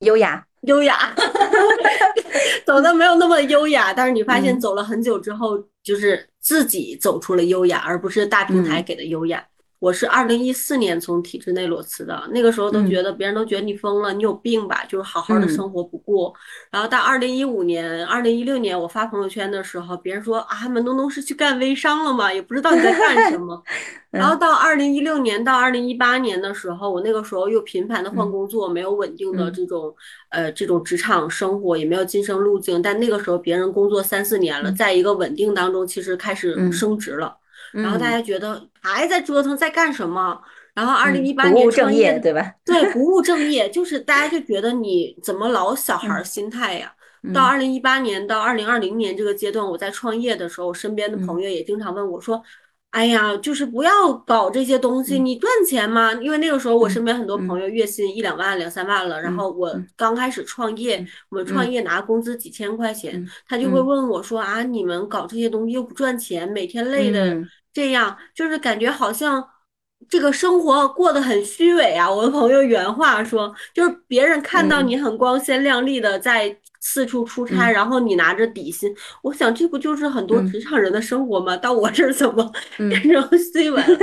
优雅，优雅，走的没有那么优雅，但是你发现走了很久之后，就是自己走出了优雅，而不是大平台给的优雅。我是二零一四年从体制内裸辞的，那个时候都觉得别人都觉得你疯了，你有病吧？就是好好的生活不过。然后到二零一五年、二零一六年，我发朋友圈的时候，别人说啊，门东东是去干微商了吗？也不知道你在干什么。然后到二零一六年到二零一八年的时候，我那个时候又频繁的换工作，没有稳定的这种呃这种职场生活，也没有晋升路径。但那个时候别人工作三四年了，在一个稳定当中，其实开始升职了。然后大家觉得还在折腾，在干什么？然后二零一八年创业，对吧？对，不务正业，就是大家就觉得你怎么老小孩心态呀？到二零一八年到二零二零年这个阶段，我在创业的时候，身边的朋友也经常问我说：“哎呀，就是不要搞这些东西，你赚钱吗？”因为那个时候我身边很多朋友月薪一两万、两三万了，然后我刚开始创业，我们创业拿工资几千块钱，他就会问我说：“啊，你们搞这些东西又不赚钱，每天累的。”这样就是感觉好像这个生活过得很虚伪啊！我的朋友原话说，就是别人看到你很光鲜亮丽的在四处出差，然后你拿着底薪，我想这不就是很多职场人的生活吗？到我这儿怎么变成 虚伪了？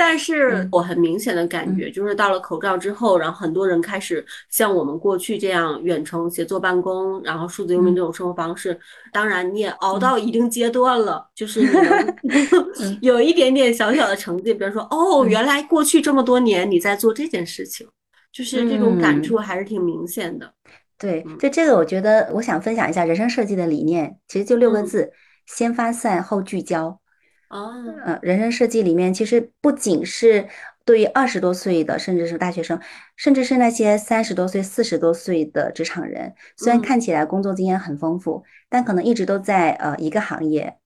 但是我很明显的感觉，就是到了口罩之后，然后很多人开始像我们过去这样远程协作办公，然后数字游民这种生活方式。当然，你也熬到一定阶段了，就是能 有一点点小小的成绩，比如说，哦，原来过去这么多年你在做这件事情，就是这种感触还是挺明显的。对，就这个，我觉得我想分享一下人生设计的理念，其实就六个字：先发散后聚焦。哦，呃，人生设计里面其实不仅是对于二十多岁的，甚至是大学生，甚至是那些三十多岁、四十多岁的职场人，虽然看起来工作经验很丰富，但可能一直都在呃一个行业，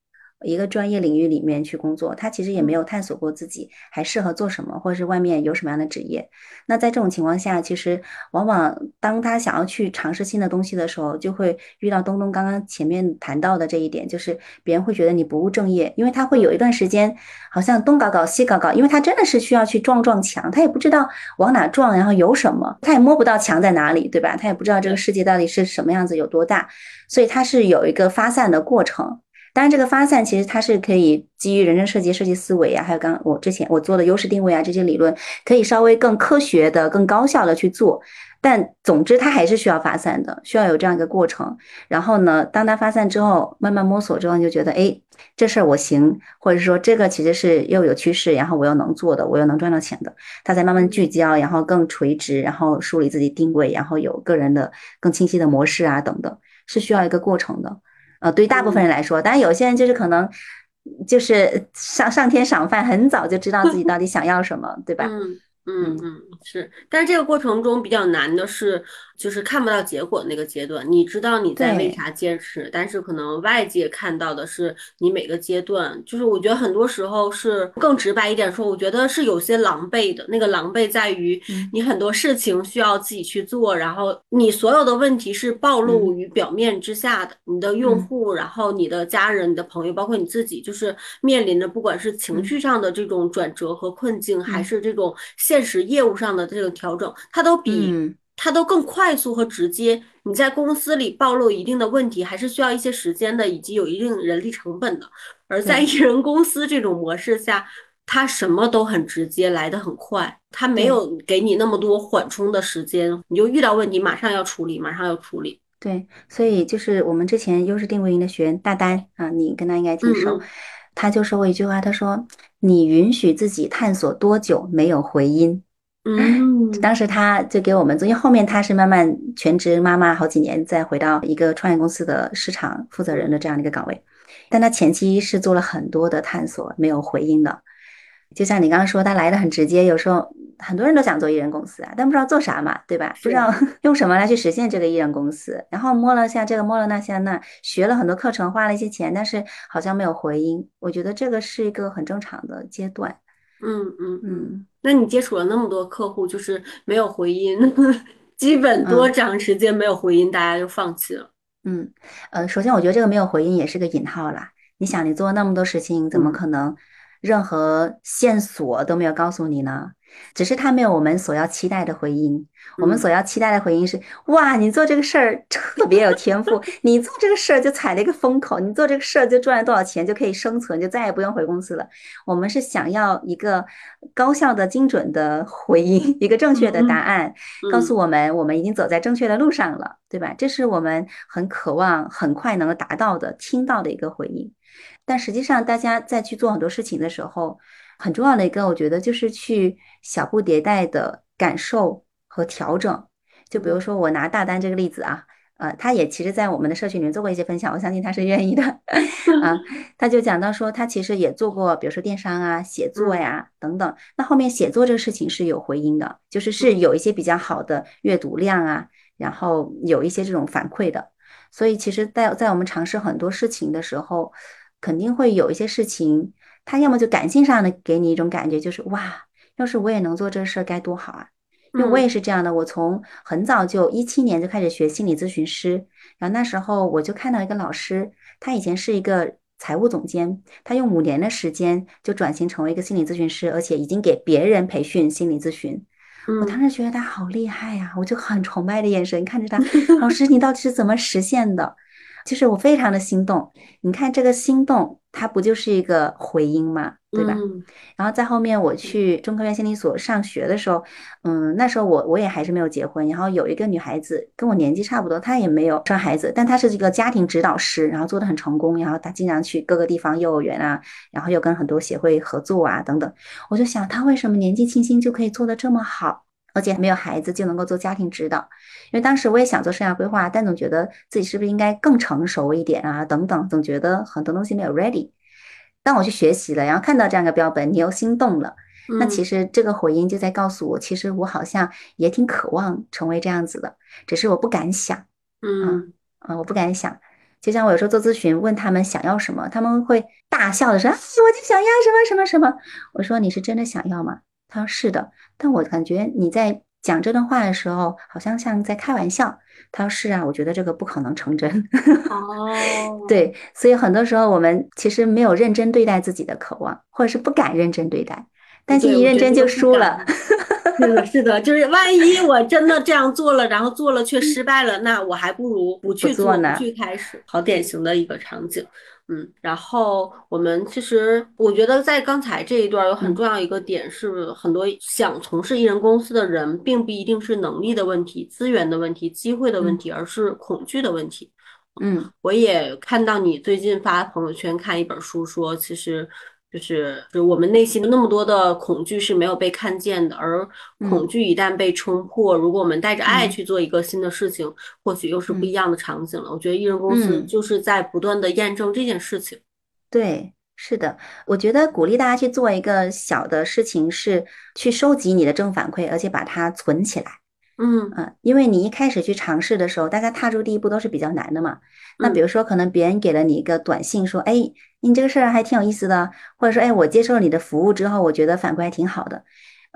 一个专业领域里面去工作，他其实也没有探索过自己还适合做什么，或者是外面有什么样的职业。那在这种情况下，其实往往当他想要去尝试新的东西的时候，就会遇到东东刚刚前面谈到的这一点，就是别人会觉得你不务正业，因为他会有一段时间好像东搞搞西搞搞，因为他真的是需要去撞撞墙，他也不知道往哪撞，然后有什么，他也摸不到墙在哪里，对吧？他也不知道这个世界到底是什么样子，有多大，所以他是有一个发散的过程。当然，这个发散其实它是可以基于人生设计、设计思维啊，还有刚我之前我做的优势定位啊这些理论，可以稍微更科学的、更高效的去做。但总之，它还是需要发散的，需要有这样一个过程。然后呢，当它发散之后，慢慢摸索之后，你就觉得，哎，这事儿我行，或者说这个其实是又有趋势，然后我又能做的，我又能赚到钱的，它才慢慢聚焦，然后更垂直，然后梳理自己定位，然后有个人的更清晰的模式啊等等，是需要一个过程的。呃，对于大部分人来说，当然有些人就是可能，就是上上天赏饭，很早就知道自己到底想要什么，对吧？嗯嗯嗯，是。但是这个过程中比较难的是。就是看不到结果那个阶段，你知道你在为啥坚持，但是可能外界看到的是你每个阶段。就是我觉得很多时候是更直白一点说，我觉得是有些狼狈的。那个狼狈在于你很多事情需要自己去做，然后你所有的问题是暴露于表面之下的。你的用户，然后你的家人、你的朋友，包括你自己，就是面临着不管是情绪上的这种转折和困境，还是这种现实业务上的这个调整，它都比。它都更快速和直接。你在公司里暴露一定的问题，还是需要一些时间的，以及有一定人力成本的。而在艺人公司这种模式下，它什么都很直接，来的很快，它没有给你那么多缓冲的时间。你就遇到问题，马上要处理，马上要处理。对，所以就是我们之前优势定位营的学员大丹啊，你跟他应该挺熟，他就说过一句话，他说：“你允许自己探索多久没有回音。”嗯，当时他就给我们做，因为后面他是慢慢全职妈妈好几年，再回到一个创业公司的市场负责人的这样的一个岗位，但他前期是做了很多的探索，没有回音的。就像你刚刚说，他来的很直接，有时候很多人都想做艺人公司啊，但不知道做啥嘛，对吧？不知道 用什么来去实现这个艺人公司，然后摸了下这个，摸了那下那，学了很多课程，花了一些钱，但是好像没有回音。我觉得这个是一个很正常的阶段。嗯嗯嗯。那你接触了那么多客户，就是没有回音，基本多长时间没有回音，大家就放弃了。嗯，呃，首先我觉得这个没有回音也是个引号啦。你想，你做那么多事情，怎么可能任何线索都没有告诉你呢？只是他没有我们所要期待的回音。我们所要期待的回应是：哇，你做这个事儿特别有天赋，你做这个事儿就踩了一个风口，你做这个事儿就赚了多少钱，就可以生存，就再也不用回公司了。我们是想要一个高效的、精准的回应，一个正确的答案，告诉我们我们已经走在正确的路上了，对吧？这是我们很渴望、很快能够达到的、听到的一个回应。但实际上，大家在去做很多事情的时候，很重要的一个，我觉得就是去小步迭代的感受。和调整，就比如说我拿大单这个例子啊，呃，他也其实在我们的社群里面做过一些分享，我相信他是愿意的 啊。他就讲到说，他其实也做过，比如说电商啊、写作呀等等。那后面写作这个事情是有回音的，就是是有一些比较好的阅读量啊，然后有一些这种反馈的。所以其实，在在我们尝试很多事情的时候，肯定会有一些事情，他要么就感性上的给你一种感觉，就是哇，要是我也能做这事儿该多好啊。因为我也是这样的，我从很早就一七年就开始学心理咨询师，然后那时候我就看到一个老师，他以前是一个财务总监，他用五年的时间就转型成为一个心理咨询师，而且已经给别人培训心理咨询。我当时觉得他好厉害呀，我就很崇拜的眼神看着他，老师你到底是怎么实现的？就是我非常的心动。你看这个心动，它不就是一个回音嘛？对吧？然后在后面我去中科院心理所上学的时候，嗯，那时候我我也还是没有结婚。然后有一个女孩子跟我年纪差不多，她也没有生孩子，但她是一个家庭指导师，然后做的很成功。然后她经常去各个地方幼儿园啊，然后又跟很多协会合作啊等等。我就想她为什么年纪轻轻就可以做的这么好，而且没有孩子就能够做家庭指导？因为当时我也想做生涯规划，但总觉得自己是不是应该更成熟一点啊等等，总觉得很多东西没有 ready。当我去学习了，然后看到这样一个标本，你又心动了，那其实这个回音就在告诉我，其实我好像也挺渴望成为这样子的，只是我不敢想，嗯啊，我不敢想。就像我有时候做咨询，问他们想要什么，他们会大笑的说：“我就想要什么什么什么。”我说：“你是真的想要吗？”他说：“是的。”但我感觉你在讲这段话的时候，好像像在开玩笑。他说：“是啊，我觉得这个不可能成真。”哦，对，所以很多时候我们其实没有认真对待自己的渴望，或者是不敢认真对待，但是一认真就输了。是的，是的，就是万一我真的这样做了，然后做了却失败了，那我还不如不去做呢，不去开始。好典型的一个场景，嗯。然后我们其实，我觉得在刚才这一段有很重要一个点是，很多想从事艺人公司的人，并不一定是能力的问题、资源的问题、机会的问题，而是恐惧的问题。嗯，我也看到你最近发朋友圈看一本书，说其实。就是，就我们内心的那么多的恐惧是没有被看见的，而恐惧一旦被冲破，如果我们带着爱去做一个新的事情，或许又是不一样的场景了。我觉得艺人公司就是在不断的验证这件事情。对，是的，我觉得鼓励大家去做一个小的事情，是去收集你的正反馈，而且把它存起来。嗯嗯，因为你一开始去尝试的时候，大家踏出第一步都是比较难的嘛。那比如说，可能别人给了你一个短信，说：“哎，你这个事儿还挺有意思的。”或者说：“哎，我接受了你的服务之后，我觉得反馈还挺好的。”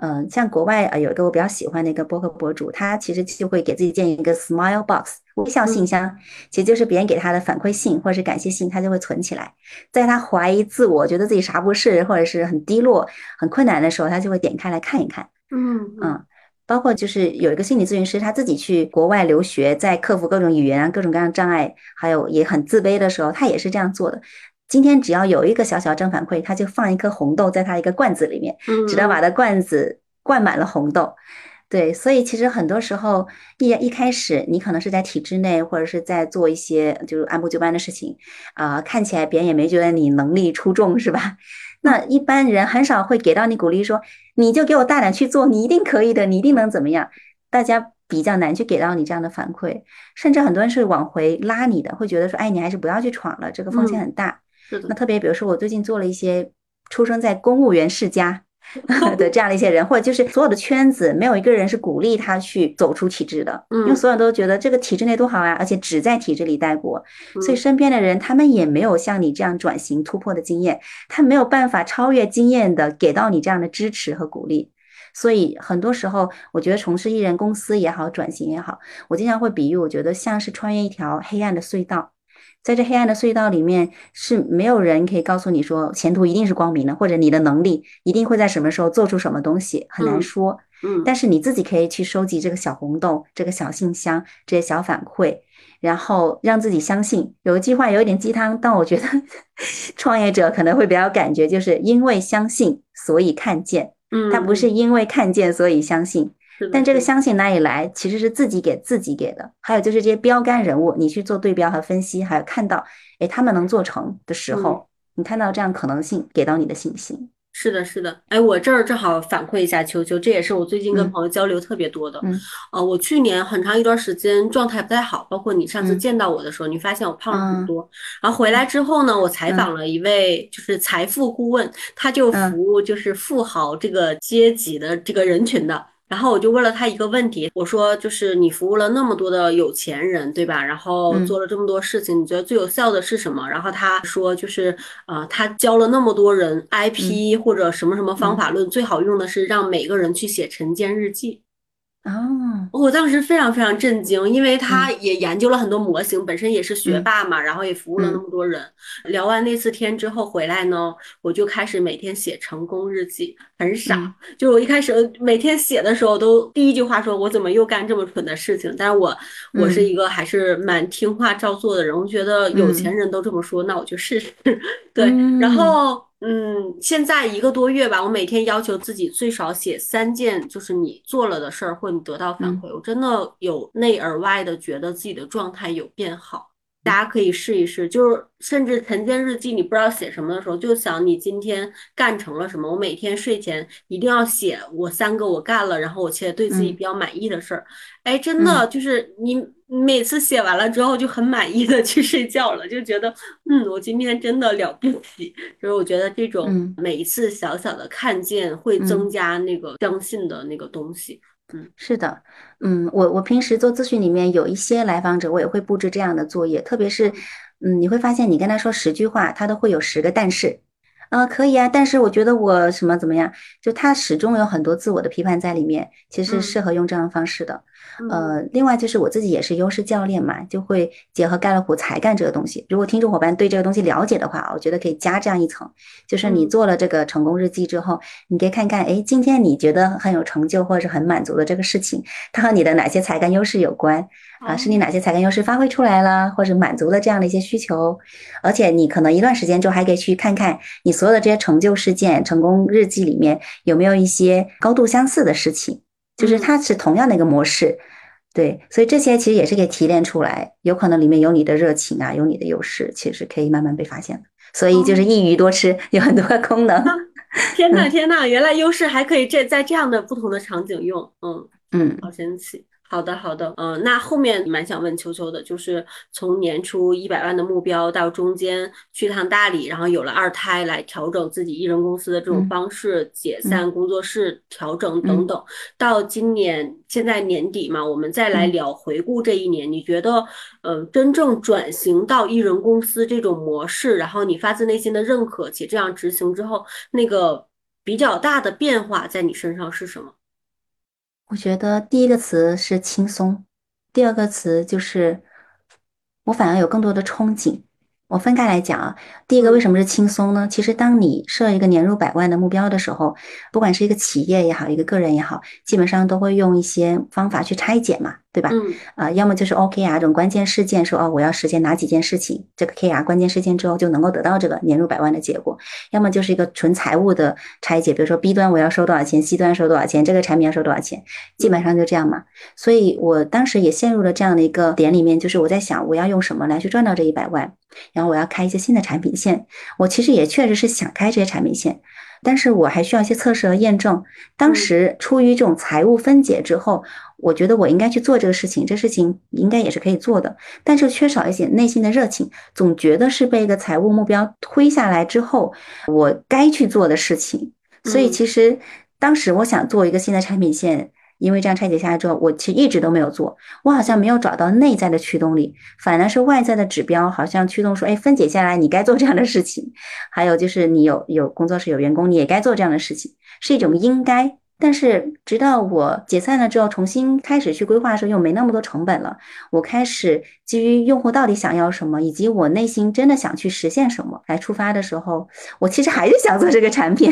嗯，像国外呃有一个我比较喜欢的一个博客博主，他其实就会给自己建一个 Smile Box 微笑信箱，其实就是别人给他的反馈信或者是感谢信，他就会存起来。在他怀疑自我、觉得自己啥不是，或者是很低落、很困难的时候，他就会点开来看一看。嗯嗯。包括就是有一个心理咨询师，他自己去国外留学，在克服各种语言啊、各种各样障碍，还有也很自卑的时候，他也是这样做的。今天只要有一个小小正反馈，他就放一颗红豆在他一个罐子里面，直到把他罐子灌满了红豆。对，所以其实很多时候一一开始，你可能是在体制内，或者是在做一些就是按部就班的事情，啊，看起来别人也没觉得你能力出众，是吧？那一般人很少会给到你鼓励，说你就给我大胆去做，你一定可以的，你一定能怎么样？大家比较难去给到你这样的反馈，甚至很多人是往回拉你的，会觉得说，哎，你还是不要去闯了，这个风险很大。那特别比如说，我最近做了一些出生在公务员世家。的这样的一些人，或者就是所有的圈子，没有一个人是鼓励他去走出体制的，因为所有人都觉得这个体制内多好啊，而且只在体制里待过，所以身边的人他们也没有像你这样转型突破的经验，他没有办法超越经验的给到你这样的支持和鼓励，所以很多时候，我觉得从事艺人公司也好，转型也好，我经常会比喻，我觉得像是穿越一条黑暗的隧道。在这黑暗的隧道里面，是没有人可以告诉你说前途一定是光明的，或者你的能力一定会在什么时候做出什么东西，很难说。嗯，但是你自己可以去收集这个小红豆、这个小信箱、这些小反馈，然后让自己相信。有一句话有一点鸡汤，但我觉得 创业者可能会比较感觉，就是因为相信，所以看见。嗯，他不是因为看见所以相信。但这个相信哪里来？其实是自己给自己给的。还有就是这些标杆人物，你去做对标和分析，还有看到，哎，他们能做成的时候，你看到这样可能性，给到你的信心。是的，是的。哎，我这儿正好反馈一下秋秋，这也是我最近跟朋友交流特别多的。嗯，呃，我去年很长一段时间状态不太好，包括你上次见到我的时候，你发现我胖了很多。然后回来之后呢，我采访了一位就是财富顾问，他就服务就是富豪这个阶级的这个人群的。然后我就问了他一个问题，我说就是你服务了那么多的有钱人，对吧？然后做了这么多事情，你觉得最有效的是什么？然后他说就是呃，他教了那么多人 IP 或者什么什么方法论，最好用的是让每个人去写晨间日记。哦，我当时非常非常震惊，因为他也研究了很多模型，本身也是学霸嘛，然后也服务了那么多人。聊完那次天之后回来呢，我就开始每天写成功日记，很傻。就我一开始每天写的时候，都第一句话说：“我怎么又干这么蠢的事情？”但是我我是一个还是蛮听话照做的人，我觉得有钱人都这么说，那我就试试。对，然后。嗯，现在一个多月吧，我每天要求自己最少写三件，就是你做了的事儿，或你得到反馈，我真的有内而外的觉得自己的状态有变好。大家可以试一试，就是甚至晨间日记，你不知道写什么的时候，就想你今天干成了什么。我每天睡前一定要写我三个我干了，然后我且对自己比较满意的事儿。哎，真的就是你每次写完了之后就很满意的去睡觉了，就觉得嗯，我今天真的了不起。就是我觉得这种每一次小小的看见会增加那个相信的那个东西。嗯，是的，嗯，我我平时做咨询里面有一些来访者，我也会布置这样的作业，特别是，嗯，你会发现你跟他说十句话，他都会有十个但是。啊，可以啊，但是我觉得我什么怎么样？就他始终有很多自我的批判在里面，其实适合用这样的方式的。呃，另外就是我自己也是优势教练嘛，就会结合盖洛普才干这个东西。如果听众伙伴对这个东西了解的话，我觉得可以加这样一层，就是你做了这个成功日记之后，你可以看看，哎，今天你觉得很有成就或者是很满足的这个事情，它和你的哪些才干优势有关？啊，是你哪些才干优势发挥出来了，或者满足了这样的一些需求？而且你可能一段时间之后还可以去看看你所有的这些成就事件、成功日记里面有没有一些高度相似的事情，就是它是同样的一个模式。对，所以这些其实也是可以提炼出来，有可能里面有你的热情啊，有你的优势，其实可以慢慢被发现的。所以就是一鱼多吃，有很多功能。天呐天呐，原来优势还可以这在这样的不同的场景用，嗯嗯，好神奇。好的，好的，嗯，那后面蛮想问秋秋的，就是从年初一百万的目标到中间去趟大理，然后有了二胎来调整自己艺人公司的这种方式，解散工作室调整等等，到今年现在年底嘛，我们再来聊回顾这一年，你觉得，嗯，真正转型到艺人公司这种模式，然后你发自内心的认可且这样执行之后，那个比较大的变化在你身上是什么？我觉得第一个词是轻松，第二个词就是我反而有更多的憧憬。我分开来讲啊，第一个为什么是轻松呢？其实当你设一个年入百万的目标的时候，不管是一个企业也好，一个个人也好，基本上都会用一些方法去拆解嘛，对吧？嗯。啊，要么就是 OKR 这种关键事件，说哦，我要实现哪几件事情，这个 KR 关键事件之后就能够得到这个年入百万的结果；要么就是一个纯财务的拆解，比如说 B 端我要收多少钱，C 端收多少钱，这个产品要收多少钱，基本上就这样嘛。所以我当时也陷入了这样的一个点里面，就是我在想，我要用什么来去赚到这一百万。然后我要开一些新的产品线，我其实也确实是想开这些产品线，但是我还需要一些测试和验证。当时出于这种财务分解之后，我觉得我应该去做这个事情，这事情应该也是可以做的，但是缺少一些内心的热情，总觉得是被一个财务目标推下来之后，我该去做的事情。所以其实当时我想做一个新的产品线。因为这样拆解下来之后，我其实一直都没有做，我好像没有找到内在的驱动力，反而是外在的指标好像驱动说，哎，分解下来你该做这样的事情，还有就是你有有工作室有员工，你也该做这样的事情，是一种应该。但是直到我解散了之后，重新开始去规划的时候，又没那么多成本了。我开始基于用户到底想要什么，以及我内心真的想去实现什么来出发的时候，我其实还是想做这个产品，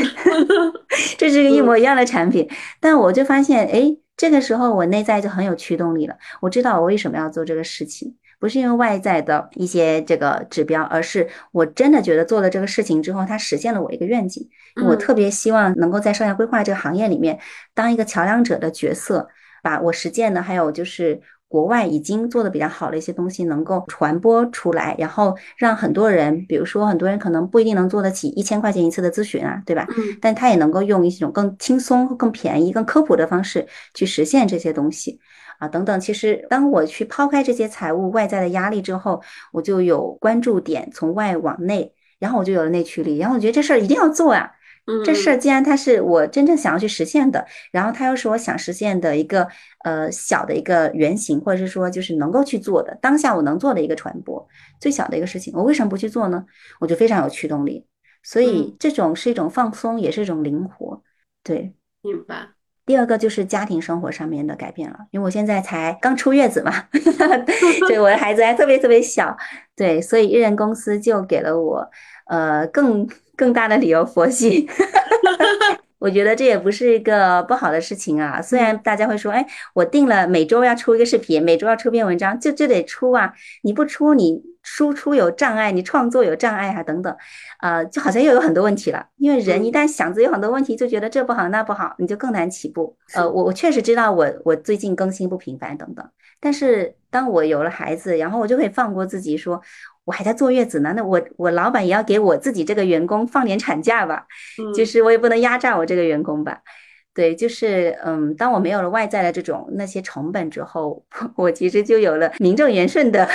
这是个一模一样的产品。但我就发现，哎，这个时候我内在就很有驱动力了。我知道我为什么要做这个事情。不是因为外在的一些这个指标，而是我真的觉得做了这个事情之后，它实现了我一个愿景。我特别希望能够在商业规划这个行业里面当一个桥梁者的角色，把我实践的还有就是国外已经做的比较好的一些东西能够传播出来，然后让很多人，比如说很多人可能不一定能做得起一千块钱一次的咨询啊，对吧？嗯，但他也能够用一种更轻松、更便宜、更科普的方式去实现这些东西。啊，等等，其实当我去抛开这些财务外在的压力之后，我就有关注点从外往内，然后我就有了内驱力，然后我觉得这事儿一定要做啊。这事儿既然它是我真正想要去实现的，然后它又是我想实现的一个呃小的一个原型，或者是说就是能够去做的当下我能做的一个传播最小的一个事情，我为什么不去做呢？我就非常有驱动力，所以这种是一种放松，也是一种灵活。对，明白。第二个就是家庭生活上面的改变了，因为我现在才刚出月子嘛，对，我的孩子还特别特别小，对，所以艺人公司就给了我呃更更大的理由佛系。我觉得这也不是一个不好的事情啊。虽然大家会说，哎，我定了每周要出一个视频，每周要出篇文章，就就得出啊。你不出，你输出有障碍，你创作有障碍啊，等等，呃，就好像又有很多问题了。因为人一旦想着有很多问题，就觉得这不好那不好，你就更难起步。呃，我我确实知道我我最近更新不频繁等等，但是当我有了孩子，然后我就会放过自己说。我还在坐月子呢，那我我老板也要给我自己这个员工放点产假吧，就是我也不能压榨我这个员工吧，对，就是嗯，当我没有了外在的这种那些成本之后，我其实就有了名正言顺的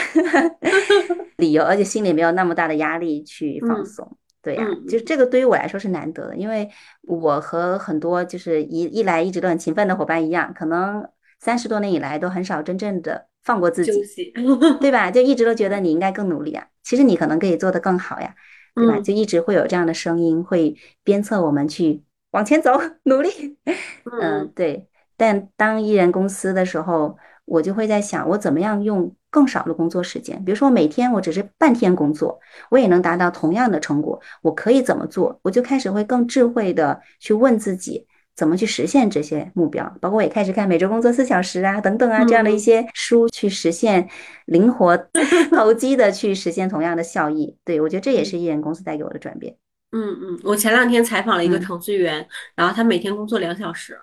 理由，而且心里没有那么大的压力去放松。对呀、嗯就这个对于我来说是难得的，因为我和很多就是一一来一直都很勤奋的伙伴一样，可能三十多年以来都很少真正的放过自己，对吧？就一直都觉得你应该更努力啊，其实你可能可以做得更好呀，对吧？嗯就一直会有这样的声音会鞭策我们去往前走，努力。嗯，嗯对。但当艺人公司的时候，我就会在想，我怎么样用更少的工作时间，比如说每天我只是半天工作，我也能达到同样的成果，我可以怎么做？我就开始会更智慧的去问自己。怎么去实现这些目标？包括我也开始看每周工作四小时啊，等等啊，这样的一嗯些书，去实现灵活 投机的去实现同样的效益。对，我觉得这也是艺人公司带给我的转变，嗯嗯，我前两天采访了一个嗯程序员，然后他每天工作两小时，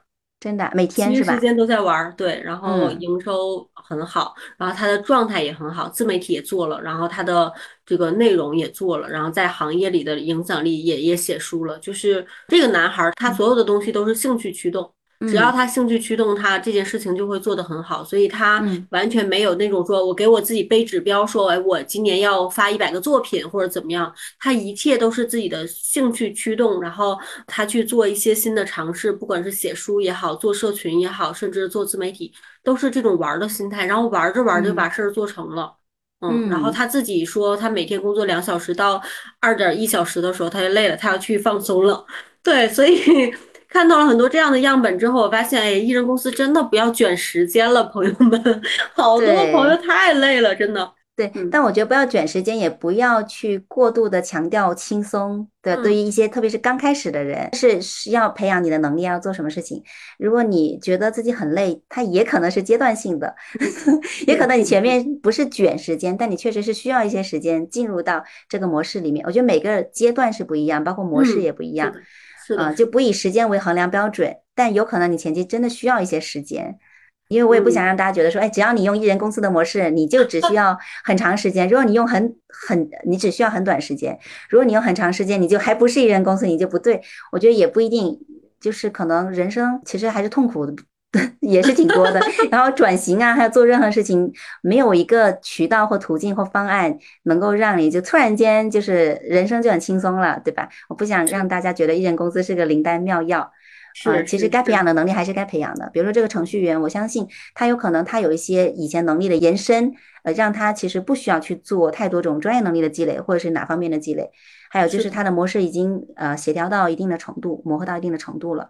真的每天是吧？时间都在玩儿，对，然后嗯营收很好，然后他的状态也很好，自媒体也做了，然后他的这个内容也做了，然后在行业里的影响力也也写书了。就是这个男孩儿，他所有的东西都是兴趣驱动，只要嗯。他兴趣驱动，他这件事情就会做得很好，所以他嗯。完全没有那种说我给我自己背指标，说哎我今年要发一百个作品或者怎么样，他一切都是自己的兴趣驱动，然后他去做一些新的尝试，不管是写书也好，做社群也好，甚至做自媒体，都是这种玩儿的心态，然后玩着玩着就嗯。把事儿做成了。嗯，然后嗯。他自己说，他每天工作两小时到二点一小时的时候，他就累了，他要去放松了。对，所以看到了很多这样的样本之后，我发现，哎，艺人公司真的不要卷时间了，朋友们，好多朋友太累了，真的。对，嗯但我觉得不要卷时间，也不要去过度的强调轻松。对，对于嗯一些特别是刚开始的人，是是要培养你的能力，要做什么事情。如果你觉得自己很累，它也可能是阶段性的，也可能你前面不是卷时间，但你确实是需要一些时间进入到这个模式里面。我觉得每个阶段是不一样，包括模式嗯也不一样。啊、就不以时间为衡量标准，但有可能你前期真的需要一些时间，因为我也不想让大家觉得说，哎，只要你用一人公司的模式，你就只需要 很长时间。如果你用很很，你只需要很短时间；如果你用很长时间，你就还不是一人公司，你就不对。我觉得也不一定，就是可能人生其实还是痛苦的。也是挺多的，然后转型啊，还有做任何事情，没有一个渠道或途径或方案能够让你就突然间就是人生就很轻松了，对吧？我不想让大家觉得艺人公司是个灵丹妙药，啊，是是其实该培养的能力还是该培养的。比如说这个程序员，我相信他有可能他有一些以前能力的延伸，呃，让他其实不需要去做太多种专业能力的积累，或者是哪方面的积累。还有就是他的模式已经呃协调到一定的程度，磨合到一定的程度了，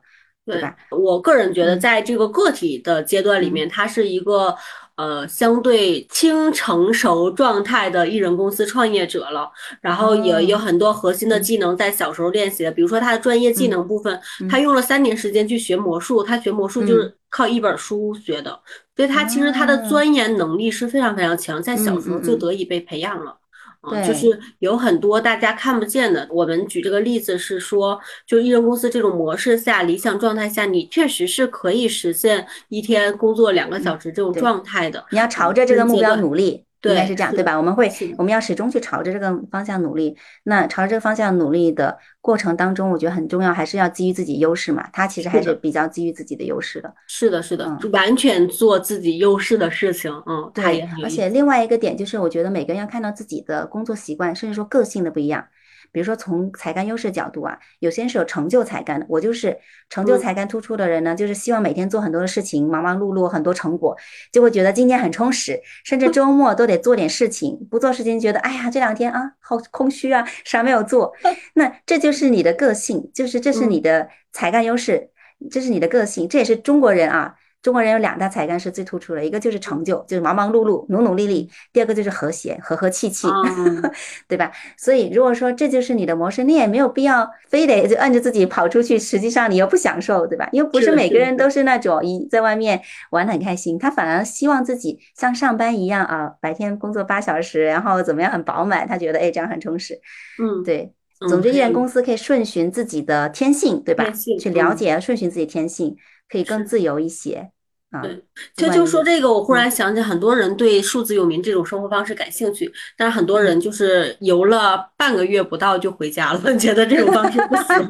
对？我个人觉得，嗯在这个个体的阶段里面，它是一个呃相对轻成熟状态的艺人公司创业者了。然后也有哦很多核心的嗯技能在小时候练习的，比如说他的专业技嗯能部分，嗯他用了三年时间去学魔术，他学魔术就是靠一本书学的，所以他其实他的啊钻研能力是非常非常强，在小时候就得以被培养了。就是有很多大家看不见的。我们举这个例子是说，就艺人公司这种模式下，理想状态下，你确实是可以实现一天工作两个小时这种状态的。你要朝着这个目标努力，应该是这样，对吧？我们会，我们要始终去朝着这个方向努力。那朝着这个方向努力的过程当中，我觉得很重要，还是要基于自己优势嘛。他其实还是比较基于自己的优势的。是的，是的，完全做自己优势的事情，嗯，对。而且另外一个点就是，我觉得每个人要看到自己的工作习惯，甚至说个性的不一样。比如说从才干优势角度啊，有些人是有成就才干的，我就是成就嗯才干突出的人呢，就是希望每天做很多的事情，忙忙碌碌，很多成果，就会觉得今天很充实，甚至周末都得做点事情，不做事情觉得哎呀这两天啊好空虚啊，啥没有做。那这就是你的个性，就是这是你嗯的才干优势，这是你的个性，这也是中国人啊。中国人有两大才干是最突出的，一个就是成就，就是忙忙碌碌、努努力力；第二个就是和谐，和和气气，嗯，对吧？所以如果说这就是你的模式，你也没有必要非得就按着自己跑出去，实际上你又不享受，对吧？因为不是每个人都是那种一在外面玩的很开心，他反而希望自己像上班一样啊，白天工作八小时，然后怎么样很饱满，他觉得哎这样很充实。嗯，对，嗯总之，艺很有人公司可以顺循自己的天性，对吧去了嗯解、顺循自己天性，可以更自由一些。啊。对，就就说这个，我忽然想起很多人对数字游民这种生活方式感兴趣，但是很多人就是游了半个月不到就回家了，觉得这种方式不 行，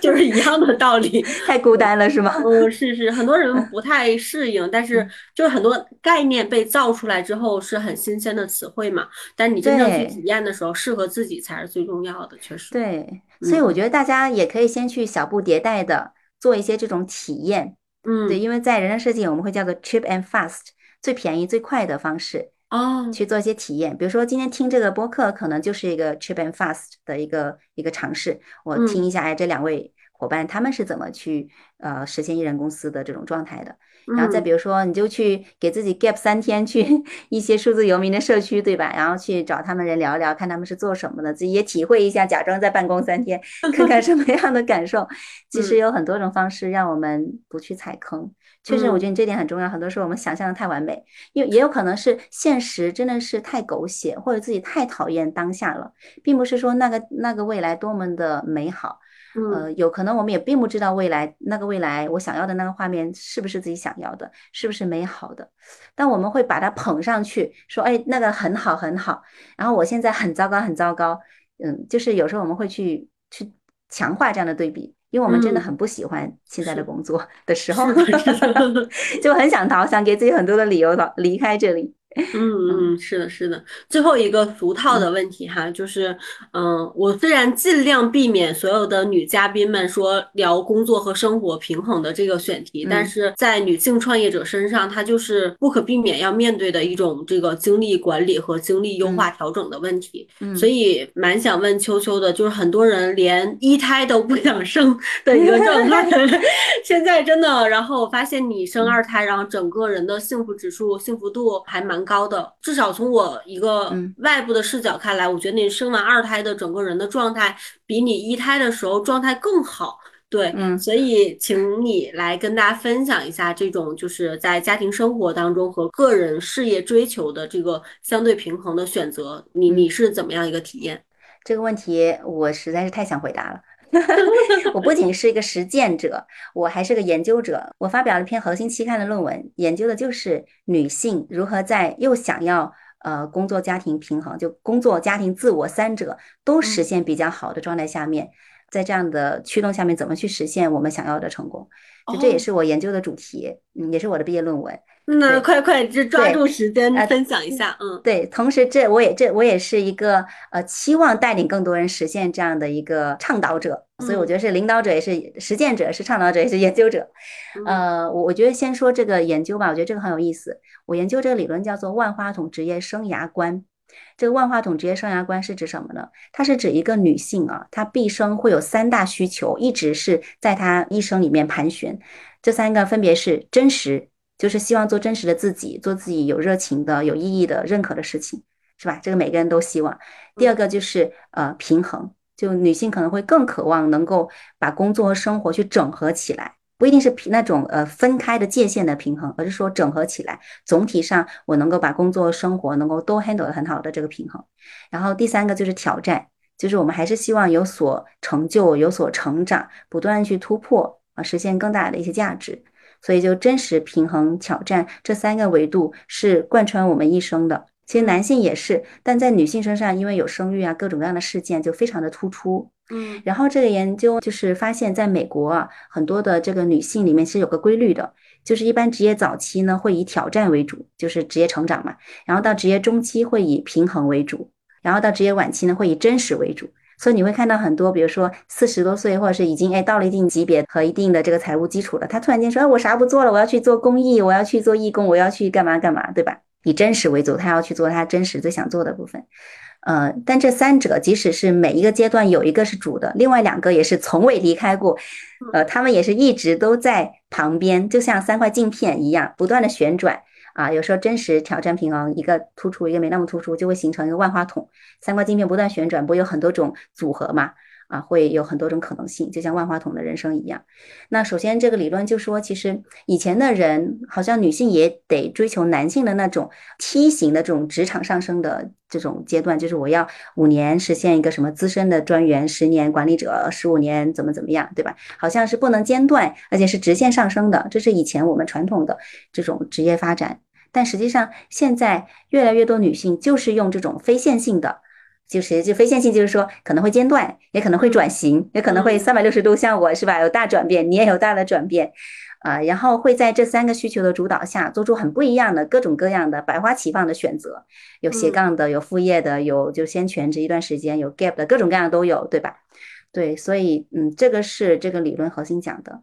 就是一样的道理。太孤单了是吗？嗯，是是，很多人不太适应，但是就是很多概念被造出来之后是很新鲜的词汇嘛，但你真正去体验的时候，适合自己才是最重要的，确实。对，所以我觉得大家也可以先去小步迭代的做一些这种体验。嗯，对，因为在人生设计，我们会叫做 cheap and fast，最便宜最快的方式哦，去做一些体验。比如说今天听这个播客，可能就是一个 cheap and fast 的一个一个尝试。我听一下，哎，这两位伙伴他们是怎么去呃实现艺人公司的这种状态的。然后再比如说，你就去给自己 gap 三天，去 一些数字游民的社区，对吧？然后去找他们人聊一聊，看他们是做什么的，自己也体会一下，假装在办公三天，看看什么 样的感受。其实有很多种方式让我们不去踩坑。确实，我觉得你这点很重要。很多时候我们想象的太完美，因为也有可能是现实真的是太狗血，或者自己太讨厌当下了，并不是说那个那个未来多么的美好。呃，有可能我们也并不知道未来那个未来我想要的那个画面是不是自己想要的，是不是美好的。但我们会把它捧上去，说哎，那个很好很好。然后我现在很糟糕很糟糕。嗯，就是有时候我们会去去强化这样的对比，因为我们真的很不喜欢现在的工作的时候，就很想逃，想给自己很多的理由逃离开这里。嗯嗯，是的，是的。最后一个俗套的问题哈，就是，嗯，我虽然尽量避免所有的女嘉宾们说聊工作和生活平衡的这个选题，但是在女性创业者身上，她就是不可避免要面对的一种这个精力管理和精力优化调整的问题。所以蛮想问秋秋的，就是很多人连一胎都不想生 的一个状态，现在真的，然后我发现你生二胎，然后整个人的幸福指数、幸福度还蛮。高的，至少从我一个外部的视角看来，我觉得你生完二胎的整个人的状态比你一胎的时候状态更好。对，嗯，所以请你来跟大家分享一下这种就是在家庭生活当中和个人事业追求的这个相对平衡的选择，你你是怎么样一个体验？这个问题我实在是太想回答了。我不仅是一个实践者，我还是个研究者。我发表了一篇核心期刊的论文，研究的就是女性如何在又想要呃工作家庭平衡，就工作家庭自我三者都实现比较好的状态下面，在这样的驱动下面，怎么去实现我们想要的成功？就这也是我研究的主题，嗯，也是我的毕业论文。那快快就抓住时间分享一下，嗯，对，同时这我也这我也是一个呃期望带领更多人实现这样的一个倡导者，所以我觉得是领导者也是实践者，是倡导者也是研究者。呃，我我觉得先说这个研究吧，我觉得这个很有意思。我研究这个理论叫做万花筒职业生涯观。这个万花筒职业生涯观是指什么呢？它是指一个女性啊，她毕生会有三大需求，一直是在她一生里面盘旋。这三个分别是真实。就是希望做真实的自己，做自己有热情的、有意义的、认可的事情，是吧？这个每个人都希望。第二个就是呃平衡，就女性可能会更渴望能够把工作和生活去整合起来，不一定是那种呃分开的界限的平衡，而是说整合起来。总体上我能够把工作和生活能够都 handle 的很好的这个平衡。然后第三个就是挑战，就是我们还是希望有所成就、有所成长，不断去突破啊，实现更大的一些价值。所以，就真实、平衡、挑战这三个维度是贯穿我们一生的。其实男性也是，但在女性身上，因为有生育啊，各种各样的事件就非常的突出。嗯，然后这个研究就是发现，在美国啊，很多的这个女性里面是有个规律的，就是一般职业早期呢会以挑战为主，就是职业成长嘛，然后到职业中期会以平衡为主，然后到职业晚期呢会以真实为主。所以你会看到很多，比如说四十多岁，或者是已经哎到了一定级别和一定的这个财务基础了，他突然间说，哎，我啥不做了，我要去做公益，我要去做义工，我要去干嘛干嘛，对吧？以真实为主，他要去做他真实最想做的部分。呃，但这三者即使是每一个阶段有一个是主的，另外两个也是从未离开过，呃，他们也是一直都在旁边，就像三块镜片一样，不断的旋转。啊，有时候真实挑战平衡，一个突出，一个没那么突出，就会形成一个万花筒。三块镜片不断旋转，不有很多种组合嘛？啊，会有很多种可能性，就像万花筒的人生一样。那首先，这个理论就说，其实以前的人好像女性也得追求男性的那种梯形的这种职场上升的这种阶段，就是我要五年实现一个什么资深的专员，十年管理者，十五年怎么怎么样，对吧？好像是不能间断，而且是直线上升的，这是以前我们传统的这种职业发展。但实际上，现在越来越多女性就是用这种非线性的。就是就非线性，就是说可能会间断，也可能会转型，也可能会三百六十度像我是吧？有大转变，你也有大的转变，啊，然后会在这三个需求的主导下，做出很不一样的各种各样的百花齐放的选择，有斜杠的，有副业的，有就先全职一段时间，有 gap 的各种各样都有，对吧？对，所以嗯，这个是这个理论核心讲的，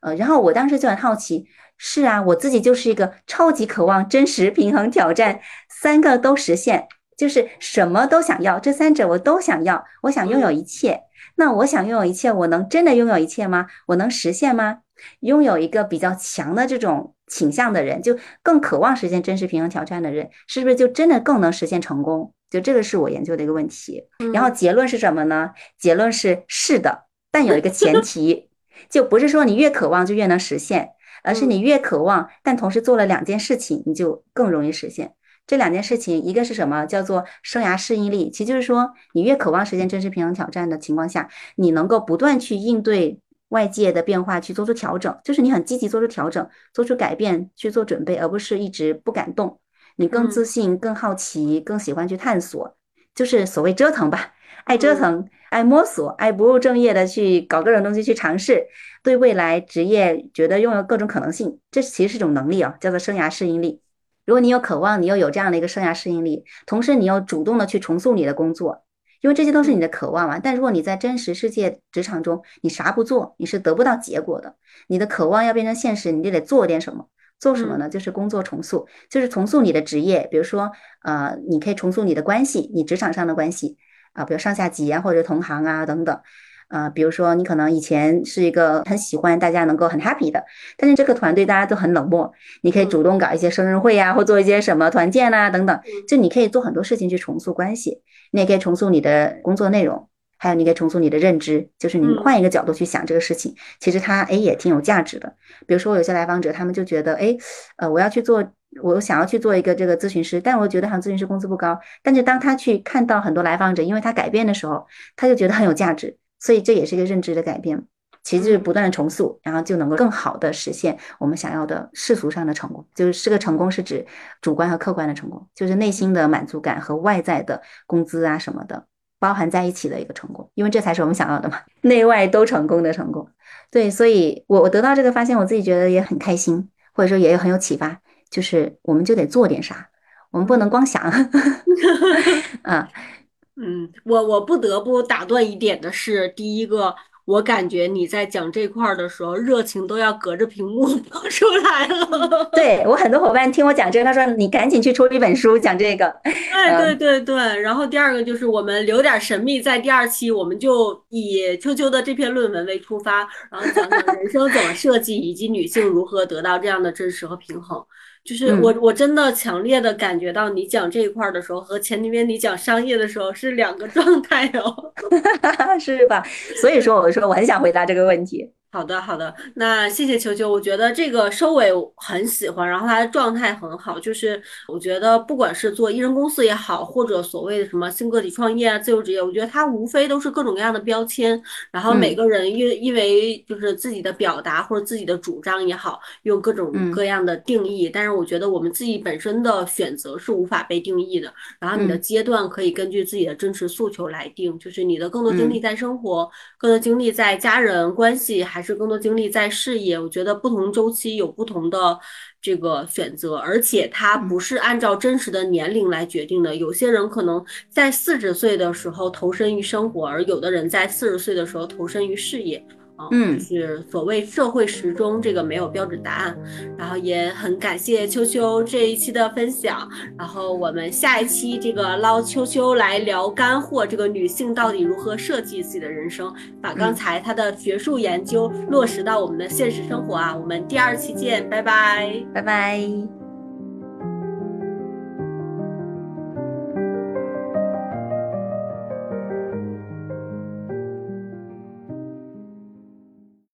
呃，然后我当时就很好奇，是啊，我自己就是一个超级渴望真实、平衡、挑战三个都实现。就是什么都想要，这三者我都想要。我想拥有一切，那我想拥有一切，我能真的拥有一切吗？我能实现吗？拥有一个比较强的这种倾向的人，就更渴望实现真实平衡挑战的人，是不是就真的更能实现成功？就这个是我研究的一个问题。然后结论是什么呢？结论是是的，但有一个前提，就不是说你越渴望就越能实现，而是你越渴望，但同时做了两件事情，你就更容易实现。这两件事情，一个是什么？叫做生涯适应力。其实就是说，你越渴望实现真实平衡挑战的情况下，你能够不断去应对外界的变化，去做出调整。就是你很积极做出调整，做出改变，去做准备，而不是一直不敢动。你更自信，更好奇，更喜欢去探索，就是所谓折腾吧，爱折腾，爱摸索，爱不务正业的去搞各种东西去尝试，对未来职业觉得拥有各种可能性。这其实是一种能力啊，叫做生涯适应力。如果你有渴望，你又有这样的一个生涯适应力，同时你又主动的去重塑你的工作，因为这些都是你的渴望嘛。但如果你在真实世界职场中，你啥不做，你是得不到结果的。你的渴望要变成现实，你就得做点什么。做什么呢？就是工作重塑，就是重塑你的职业。比如说，呃，你可以重塑你的关系，你职场上的关系啊，比如上下级啊，或者同行啊等等。啊，比如说你可能以前是一个很喜欢大家能够很 happy 的，但是这个团队大家都很冷漠，你可以主动搞一些生日会呀，或做一些什么团建呐等等，就你可以做很多事情去重塑关系，你也可以重塑你的工作内容，还有你可以重塑你的认知，就是你换一个角度去想这个事情，其实它哎也挺有价值的。比如说有些来访者他们就觉得哎，呃我要去做，我想要去做一个这个咨询师，但我觉得好像咨询师工资不高，但是当他去看到很多来访者因为他改变的时候，他就觉得很有价值。所以这也是一个认知的改变，其实就是不断的重塑，然后就能够更好的实现我们想要的世俗上的成功。就是这个成功是指主观和客观的成功，就是内心的满足感和外在的工资啊什么的包含在一起的一个成功，因为这才是我们想要的嘛，内外都成功的成功。对，所以我我得到这个发现，我自己觉得也很开心，或者说也很有启发，就是我们就得做点啥，我们不能光想啊。嗯，我我不得不打断一点的是，第一个，我感觉你在讲这块儿的时候，热情都要隔着屏幕 跑出来了。对我很多伙伴听我讲这个，他说你赶紧去出一本书讲这个。对对对对。然后第二个就是我们留点神秘，在第二期我们就以秋秋的这篇论文为出发，然后讲讲人生怎么设计，以及女性如何得到这样的真实和平衡。就是我，我真的强烈的感觉到你讲这一块的时候，和前几天你讲商业的时候是两个状态哦，是吧？所以说，我说我很想回答这个问题。好的，好的，那谢谢球球。我觉得这个收尾很喜欢，然后他的状态很好。就是我觉得，不管是做艺人公司也好，或者所谓的什么新个体创业啊、自由职业，我觉得它无非都是各种各样的标签。然后每个人因因为就是自己的表达或者自己的主张也好，用各种各样的定义。但是我觉得我们自己本身的选择是无法被定义的。然后你的阶段可以根据自己的真实诉求来定，就是你的更多精力在生活，更多精力在家人关系还。是更多精力在事业，我觉得不同周期有不同的这个选择，而且它不是按照真实的年龄来决定的。有些人可能在四十岁的时候投身于生活，而有的人在四十岁的时候投身于事业。嗯，是所谓社会时钟，这个没有标准答案。然后也很感谢秋秋这一期的分享。然后我们下一期这个捞秋秋来聊干货，这个女性到底如何设计自己的人生，把刚才她的学术研究落实到我们的现实生活啊。我们第二期见，拜拜，拜拜。